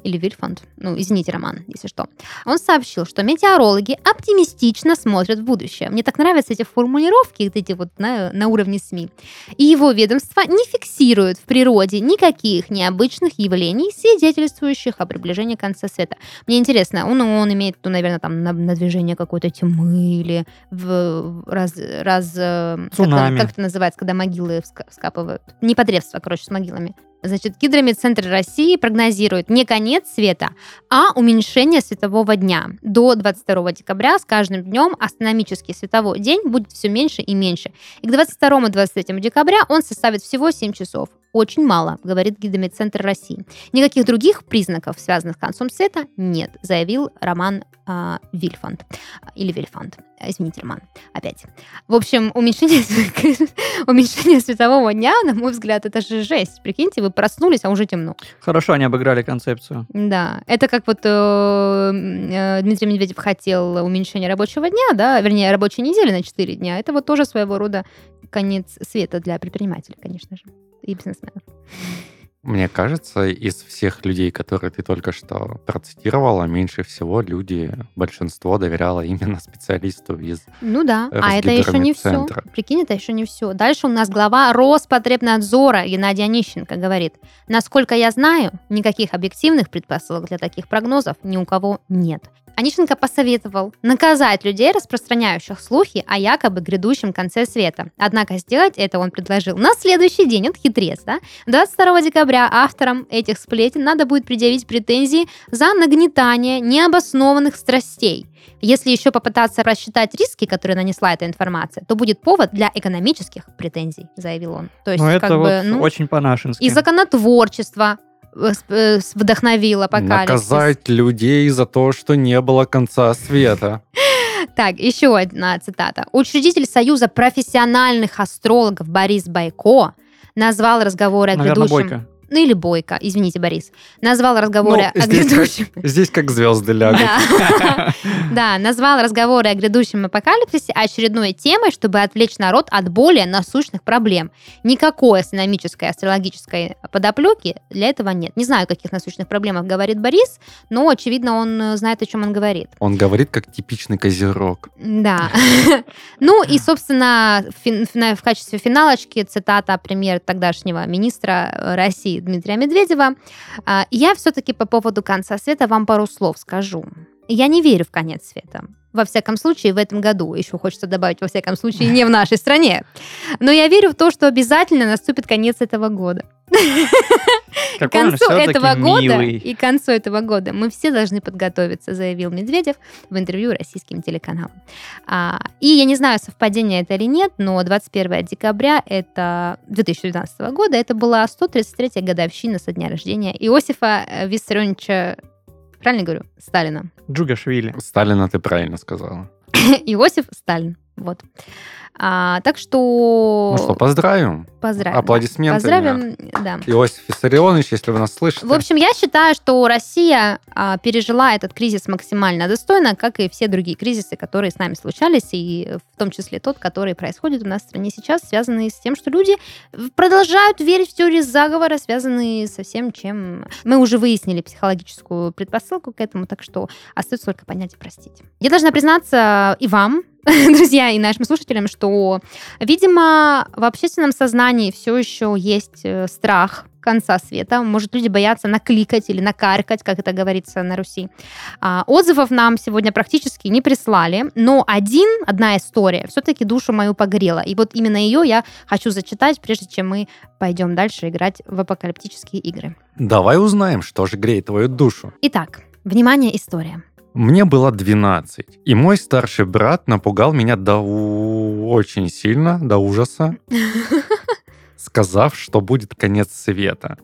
Speaker 3: Или Вильфанд. Ну, извините, Роман, если что. Он сообщил, что метеорологи оптимистично смотрят в будущее. Мне так нравятся эти формулировки, вот эти вот на, на уровне СМИ. И его ведомство не фиксирует в природе никаких необычных явлений, свидетельствующих о приближении конца света. Мне интересно, он, он имеет, ну, наверное, там на- надвижение какой-то тьмы или в в раз, раз э, как, как это называется, когда могилы вска- вскапывают? Непотребство, короче, с могилами. Значит, Гидромедцентр России прогнозирует не конец света, а уменьшение светового дня. До 22 декабря с каждым днем астрономический световой день будет все меньше и меньше. И к 22-23 декабря он составит всего 7 часов. Очень мало, говорит Гидромедцентр России. Никаких других признаков, связанных с концом света, нет, заявил Роман э, Вильфанд. Или Вильфанд. Извините, Роман, опять. В общем, уменьшение, уменьшение светового дня, на мой взгляд, это же жесть. Прикиньте, вы проснулись, а уже темно.
Speaker 2: Хорошо они обыграли концепцию.
Speaker 3: Да, это как вот э, э, Дмитрий Медведев хотел уменьшение рабочего дня, да, вернее, рабочей недели на 4 дня. Это вот тоже своего рода конец света для предпринимателей, конечно же, и бизнесменов.
Speaker 1: Мне кажется, из всех людей, которые ты только что процитировала, меньше всего люди, большинство доверяло именно специалисту из
Speaker 3: Ну да, а это еще не все. Прикинь, это еще не все. Дальше у нас глава Роспотребнадзора Геннадий Онищенко говорит, насколько я знаю, никаких объективных предпосылок для таких прогнозов ни у кого нет. Онищенко посоветовал наказать людей, распространяющих слухи о якобы грядущем конце света. Однако сделать это он предложил на следующий день. Он хитрец, да? 22 декабря авторам этих сплетен надо будет предъявить претензии за нагнетание необоснованных страстей. Если еще попытаться рассчитать риски, которые нанесла эта информация, то будет повод для экономических претензий, заявил он. То есть,
Speaker 2: Ну,
Speaker 3: как
Speaker 2: это
Speaker 3: бы,
Speaker 2: вот
Speaker 3: ну,
Speaker 2: очень по-нашенски.
Speaker 3: и законотворчество э, вдохновило апокалипсис.
Speaker 1: Наказать людей за то, что не было конца света.
Speaker 3: Так, еще одна цитата. Учредитель Союза профессиональных астрологов Борис Байко назвал разговоры о
Speaker 2: Наверное,
Speaker 3: грядущем...
Speaker 2: Бойко.
Speaker 3: Ну или Бойко, извините, Борис. Назвал разговоры
Speaker 1: Ну,
Speaker 3: о
Speaker 1: здесь
Speaker 3: грядущем...
Speaker 1: Здесь как звезды лягут.
Speaker 3: Да. Назвал разговоры о грядущем апокалипсисе очередной темой, чтобы отвлечь народ от более насущных проблем. Никакой астрономической, астрологической подоплеки для этого нет. Не знаю, о каких насущных проблемах говорит Борис, но, очевидно, он э, знает, о чем он говорит.
Speaker 1: Он говорит как типичный козерог.
Speaker 3: Да. Ну и, собственно, в качестве финалочки цитата пример тогдашнего министра э, Дмитрия Медведева. А, Я все-таки по поводу конца света вам пару слов скажу. Я не верю в конец света. Во всяком случае, в этом году. Еще хочется добавить, во всяком случае, не в нашей стране. Но я верю в то, что обязательно наступит конец этого года. К концу этого года и концу этого года мы все должны подготовиться, заявил Медведев в интервью российским телеканалам. А, и я не знаю, совпадение это или нет, но 21 декабря это 2019 года это была 133-я годовщина со дня рождения Иосифа э, Виссарионовича, правильно говорю, Сталина.
Speaker 2: Джугашвили.
Speaker 1: Сталина ты правильно сказала.
Speaker 3: Иосиф Сталин. Вот. А, так что...
Speaker 1: Ну что, поздравим.
Speaker 3: поздравим.
Speaker 1: аплодисменты
Speaker 3: Поздравим, да.
Speaker 1: Иосиф Виссарионович, если вы нас слышите.
Speaker 3: В общем, я считаю, что Россия а, пережила этот кризис максимально достойно, как и все другие кризисы, которые с нами случались, и в том числе тот, который происходит у нас в стране сейчас, связанный с тем, что люди продолжают верить в теории заговора, связанные со всем, чем мы уже выяснили психологическую предпосылку к этому, так что остается только понять и простить. Я должна признаться и вам, друзья, и нашим слушателям, что, видимо, в общественном сознании все еще есть э, страх конца света. Может, люди боятся накликать или накаркать, как это говорится на Руси. А, отзывов нам сегодня практически не прислали, но один, одна история все-таки душу мою погрела. И вот именно ее я хочу зачитать, прежде чем мы пойдем дальше играть в апокалиптические игры.
Speaker 1: Давай узнаем, что же греет твою душу.
Speaker 3: Итак, внимание, история.
Speaker 1: Мне было 12, и мой старший брат напугал меня до у- очень сильно, до ужаса, сказав, что будет конец света.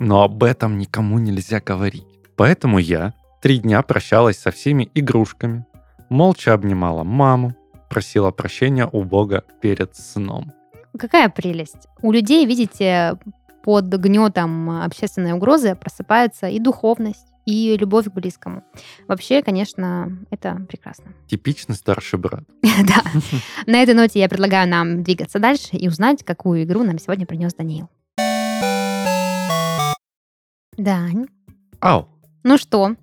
Speaker 1: Но об этом никому нельзя говорить. Поэтому я три дня прощалась со всеми игрушками, молча обнимала маму, просила прощения у Бога перед сном.
Speaker 3: Какая прелесть. У людей, видите, под гнетом общественной угрозы просыпается и духовность, и любовь к близкому. Вообще, конечно, это прекрасно.
Speaker 1: Типичный старший брат.
Speaker 3: Да. На этой ноте я предлагаю нам двигаться дальше и узнать, какую игру нам сегодня принес Даниил. Дань,
Speaker 1: Ау!
Speaker 3: ну что,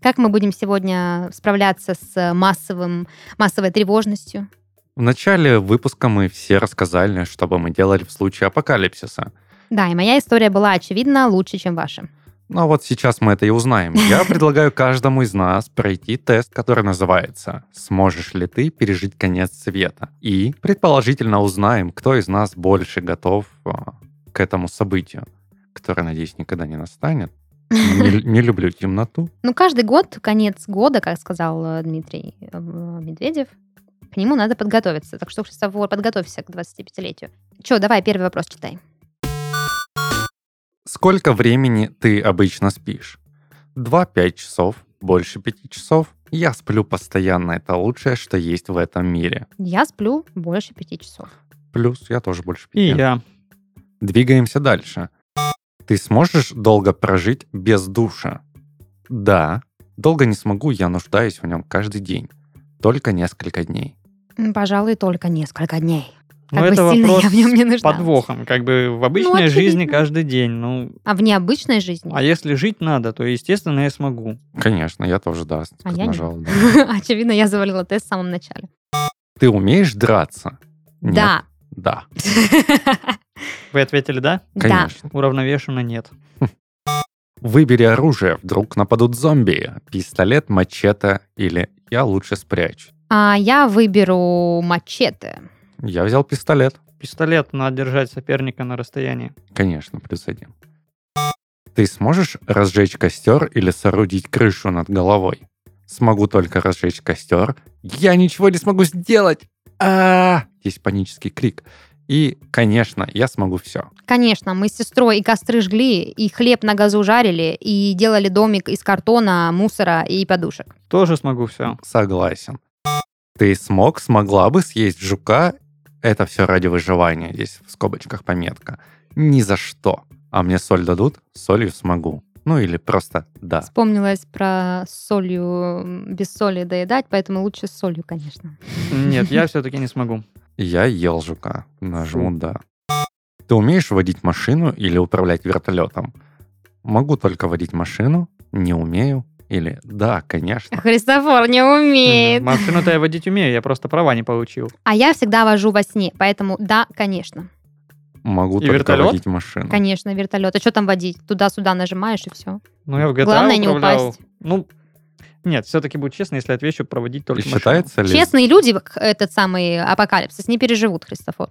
Speaker 3: как мы будем сегодня справляться с массовым, массовой тревожностью?
Speaker 1: В начале выпуска мы все рассказали, что бы мы делали в случае апокалипсиса.
Speaker 3: Да, и моя история была, очевидно, лучше, чем ваша.
Speaker 1: Ну а вот сейчас мы это и узнаем. Я предлагаю каждому из нас пройти тест, который называется «Сможешь ли ты пережить конец света?» И предположительно узнаем, кто из нас больше готов а, к этому событию, которое, надеюсь, никогда не настанет. Не, не люблю темноту.
Speaker 3: Ну, каждый год, конец года, как сказал э, Дмитрий э, Медведев, к нему надо подготовиться. Так что, Христофор, подготовься к 25-летию. Че, давай, первый вопрос читай.
Speaker 1: Сколько времени ты обычно спишь? 2-5 часов, больше 5 часов. Я сплю постоянно, это лучшее, что есть в этом мире.
Speaker 3: Я сплю больше пяти часов.
Speaker 1: Плюс я тоже больше
Speaker 2: И
Speaker 1: 5.
Speaker 2: я.
Speaker 1: Двигаемся дальше. Ты сможешь долго прожить без душа? Да. Долго не смогу, я нуждаюсь в нем каждый день. Только несколько дней.
Speaker 3: Пожалуй, только несколько дней.
Speaker 2: Ну,
Speaker 3: Как бы
Speaker 2: это
Speaker 3: сильно
Speaker 2: вопрос
Speaker 3: я в нем не
Speaker 2: с подвохом. Как бы в обычной
Speaker 3: очевидно.
Speaker 2: жизни каждый день. Ну,
Speaker 3: А в необычной жизни?
Speaker 2: а если жить надо, то, естественно, я смогу.
Speaker 1: Конечно, я тоже, да,
Speaker 3: А я
Speaker 1: нажал. да.
Speaker 3: Очевидно, я завалила тест в самом начале.
Speaker 1: Ты умеешь драться? Нет.
Speaker 3: Да.
Speaker 1: Да,
Speaker 2: Вы ответили «да»?
Speaker 3: Да.
Speaker 1: конечно.
Speaker 2: Уравновешенно нет.
Speaker 1: Выбери оружие, вдруг нападут зомби. Пистолет, мачете или я лучше спрячу.
Speaker 3: А я выберу мачете.
Speaker 1: Я взял пистолет.
Speaker 2: Пистолет надо держать соперника на расстоянии.
Speaker 1: Конечно, плюс один. Ты сможешь разжечь костер или соорудить крышу над головой? Смогу только разжечь костер. Я ничего не смогу сделать. А, есть панический крик. И, конечно, я смогу все.
Speaker 3: Конечно, мы с сестрой и костры жгли, и хлеб на газу жарили, и делали домик из картона, мусора и подушек.
Speaker 2: Тоже смогу все.
Speaker 1: Согласен. Ты смог, смогла бы съесть жука? Это все ради выживания. Здесь в скобочках пометка. Ни за что. А мне соль дадут? Солью смогу. Ну или просто да.
Speaker 3: Вспомнилась про солью, без соли доедать, поэтому лучше с солью, конечно.
Speaker 2: Нет, я все-таки не смогу.
Speaker 1: Я ел жука. Нажму да. Ты умеешь водить машину или управлять вертолетом? Могу только водить машину, не умею. Или да, конечно.
Speaker 3: Христофор не умеет.
Speaker 2: Машину-то я водить умею, я просто права не получил.
Speaker 3: А я всегда вожу во сне, поэтому да, конечно.
Speaker 1: Могу
Speaker 2: И
Speaker 1: только
Speaker 2: вертолет?
Speaker 1: водить машину.
Speaker 3: Конечно, вертолет. А что там водить? Туда-сюда нажимаешь и все.
Speaker 2: Ну, я в GTA
Speaker 3: Главное не
Speaker 2: управлял.
Speaker 3: упасть.
Speaker 2: Ну, нет, все-таки будет честно, если отвечу проводить только
Speaker 1: И
Speaker 2: машину.
Speaker 1: считается ли
Speaker 3: Честные люди этот самый апокалипсис не переживут, Христофор.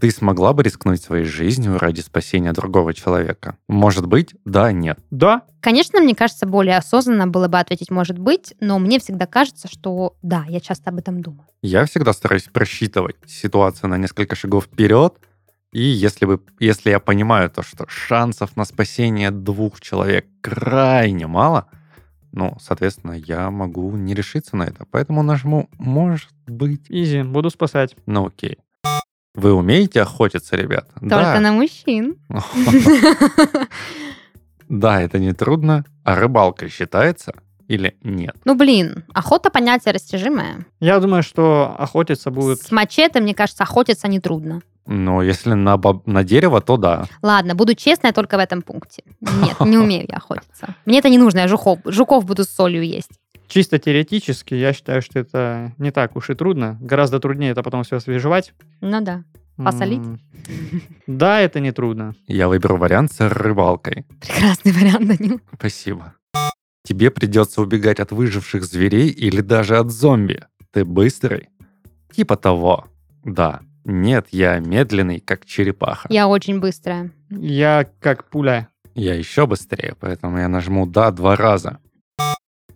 Speaker 1: Ты смогла бы рискнуть своей жизнью ради спасения другого человека? Может быть, да, нет.
Speaker 2: Да,
Speaker 3: Конечно, мне кажется, более осознанно было бы ответить «может быть», но мне всегда кажется, что да, я часто об этом думаю.
Speaker 1: Я всегда стараюсь просчитывать ситуацию на несколько шагов вперед, и если, бы, если я понимаю то, что шансов на спасение двух человек крайне мало, ну, соответственно, я могу не решиться на это. Поэтому нажму «может быть».
Speaker 2: изи, буду спасать.
Speaker 1: Ну, окей. Вы умеете охотиться, ребят?
Speaker 3: Только на мужчин.
Speaker 1: Да, это не трудно. А рыбалка считается или нет?
Speaker 3: Ну, блин, охота понятие растяжимое.
Speaker 2: Я думаю, что охотиться будут...
Speaker 3: С мачете, мне кажется, охотиться нетрудно.
Speaker 1: Но если на, боб- на дерево, то да.
Speaker 3: Ладно, буду честная только в этом пункте. Нет, не умею я охотиться. Мне это не нужно, я жуков, жуков буду с солью есть.
Speaker 2: Чисто теоретически, я считаю, что это не так уж и трудно. Гораздо труднее это потом все освежевать.
Speaker 3: Ну да, Посолить?
Speaker 2: Да, это не трудно.
Speaker 1: Я выберу вариант с рыбалкой.
Speaker 3: прекрасный вариант, Данил.
Speaker 1: Спасибо. Тебе придется убегать от выживших зверей или даже от зомби. Ты быстрый? Типа того. Да. Нет, я медленный, как черепаха.
Speaker 3: Я очень быстрая.
Speaker 2: Я как пуля.
Speaker 1: Я еще быстрее, поэтому я нажму «да» два раза.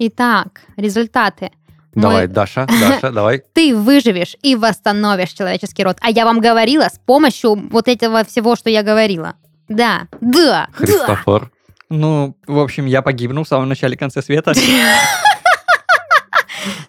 Speaker 3: Итак, результаты.
Speaker 1: Давай,
Speaker 3: Мы-
Speaker 1: Даша, Даша, давай.
Speaker 3: Ты выживешь и восстановишь человеческий род. А я вам говорила с помощью вот этого всего, что я говорила. Да, да, да.
Speaker 1: Христофор.
Speaker 2: Ну, в общем, я погибну в самом начале конце света.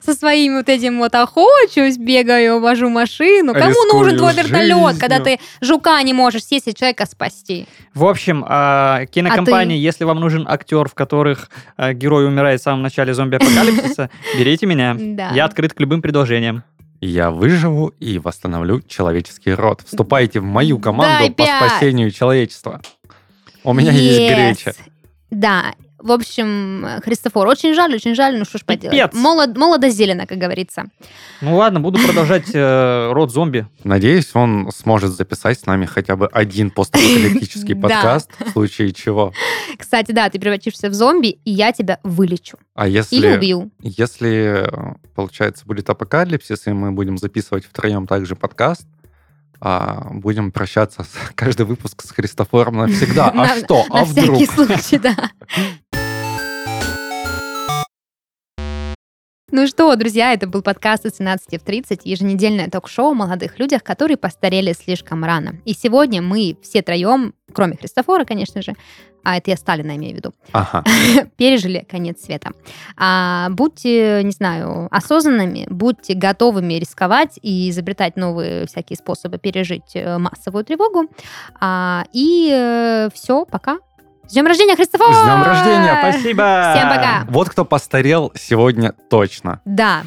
Speaker 3: Со своим вот этим вот охочусь, бегаю, вожу машину. Кому
Speaker 2: Рискую
Speaker 3: нужен твой вертолет,
Speaker 2: жизнью.
Speaker 3: когда ты жука не можешь съесть и человека спасти?
Speaker 2: В общем, а, кинокомпании, если вам нужен актер, в которых а, герой умирает в самом начале зомби-апокалипсиса, берите меня. Я открыт к любым предложениям.
Speaker 1: Я выживу и восстановлю человеческий род. Вступайте в мою команду
Speaker 3: Дай
Speaker 1: по
Speaker 3: пять.
Speaker 1: спасению человечества. У меня есть греча.
Speaker 3: Да, в общем, Христофор, очень жаль, очень жаль, ну что ж поделать.
Speaker 2: Пипец.
Speaker 3: Молод, молодо зелено, как говорится.
Speaker 2: Ну ладно, буду продолжать э, род зомби.
Speaker 1: Надеюсь, он сможет записать с нами хотя бы один постапокалиптический подкаст, в случае чего.
Speaker 3: Кстати, да, ты превратишься в зомби, и я тебя вылечу.
Speaker 1: А
Speaker 3: Или
Speaker 1: если,
Speaker 3: убью.
Speaker 1: если, э, получается, будет апокалипсис, и мы будем записывать втроем также подкаст, а, будем прощаться с- каждый выпуск с Христофором навсегда. А
Speaker 3: На-
Speaker 1: что?
Speaker 3: На
Speaker 1: А вдруг?
Speaker 3: всякий случай, да. Ну что, друзья, это был подкаст из 17 в 30, еженедельное ток-шоу о молодых людях, которые постарели слишком рано. И сегодня мы все троем, кроме Христофора, конечно же, а это я Сталина имею в виду,
Speaker 1: Ага.
Speaker 3: пережили конец света. А, будьте, не знаю, осознанными, будьте готовыми рисковать и изобретать новые всякие способы пережить э, массовую тревогу. А, и все, пока. С днем рождения, Христофор!
Speaker 1: С днем рождения, спасибо!
Speaker 3: Всем пока!
Speaker 1: Вот кто постарел сегодня точно.
Speaker 3: Да,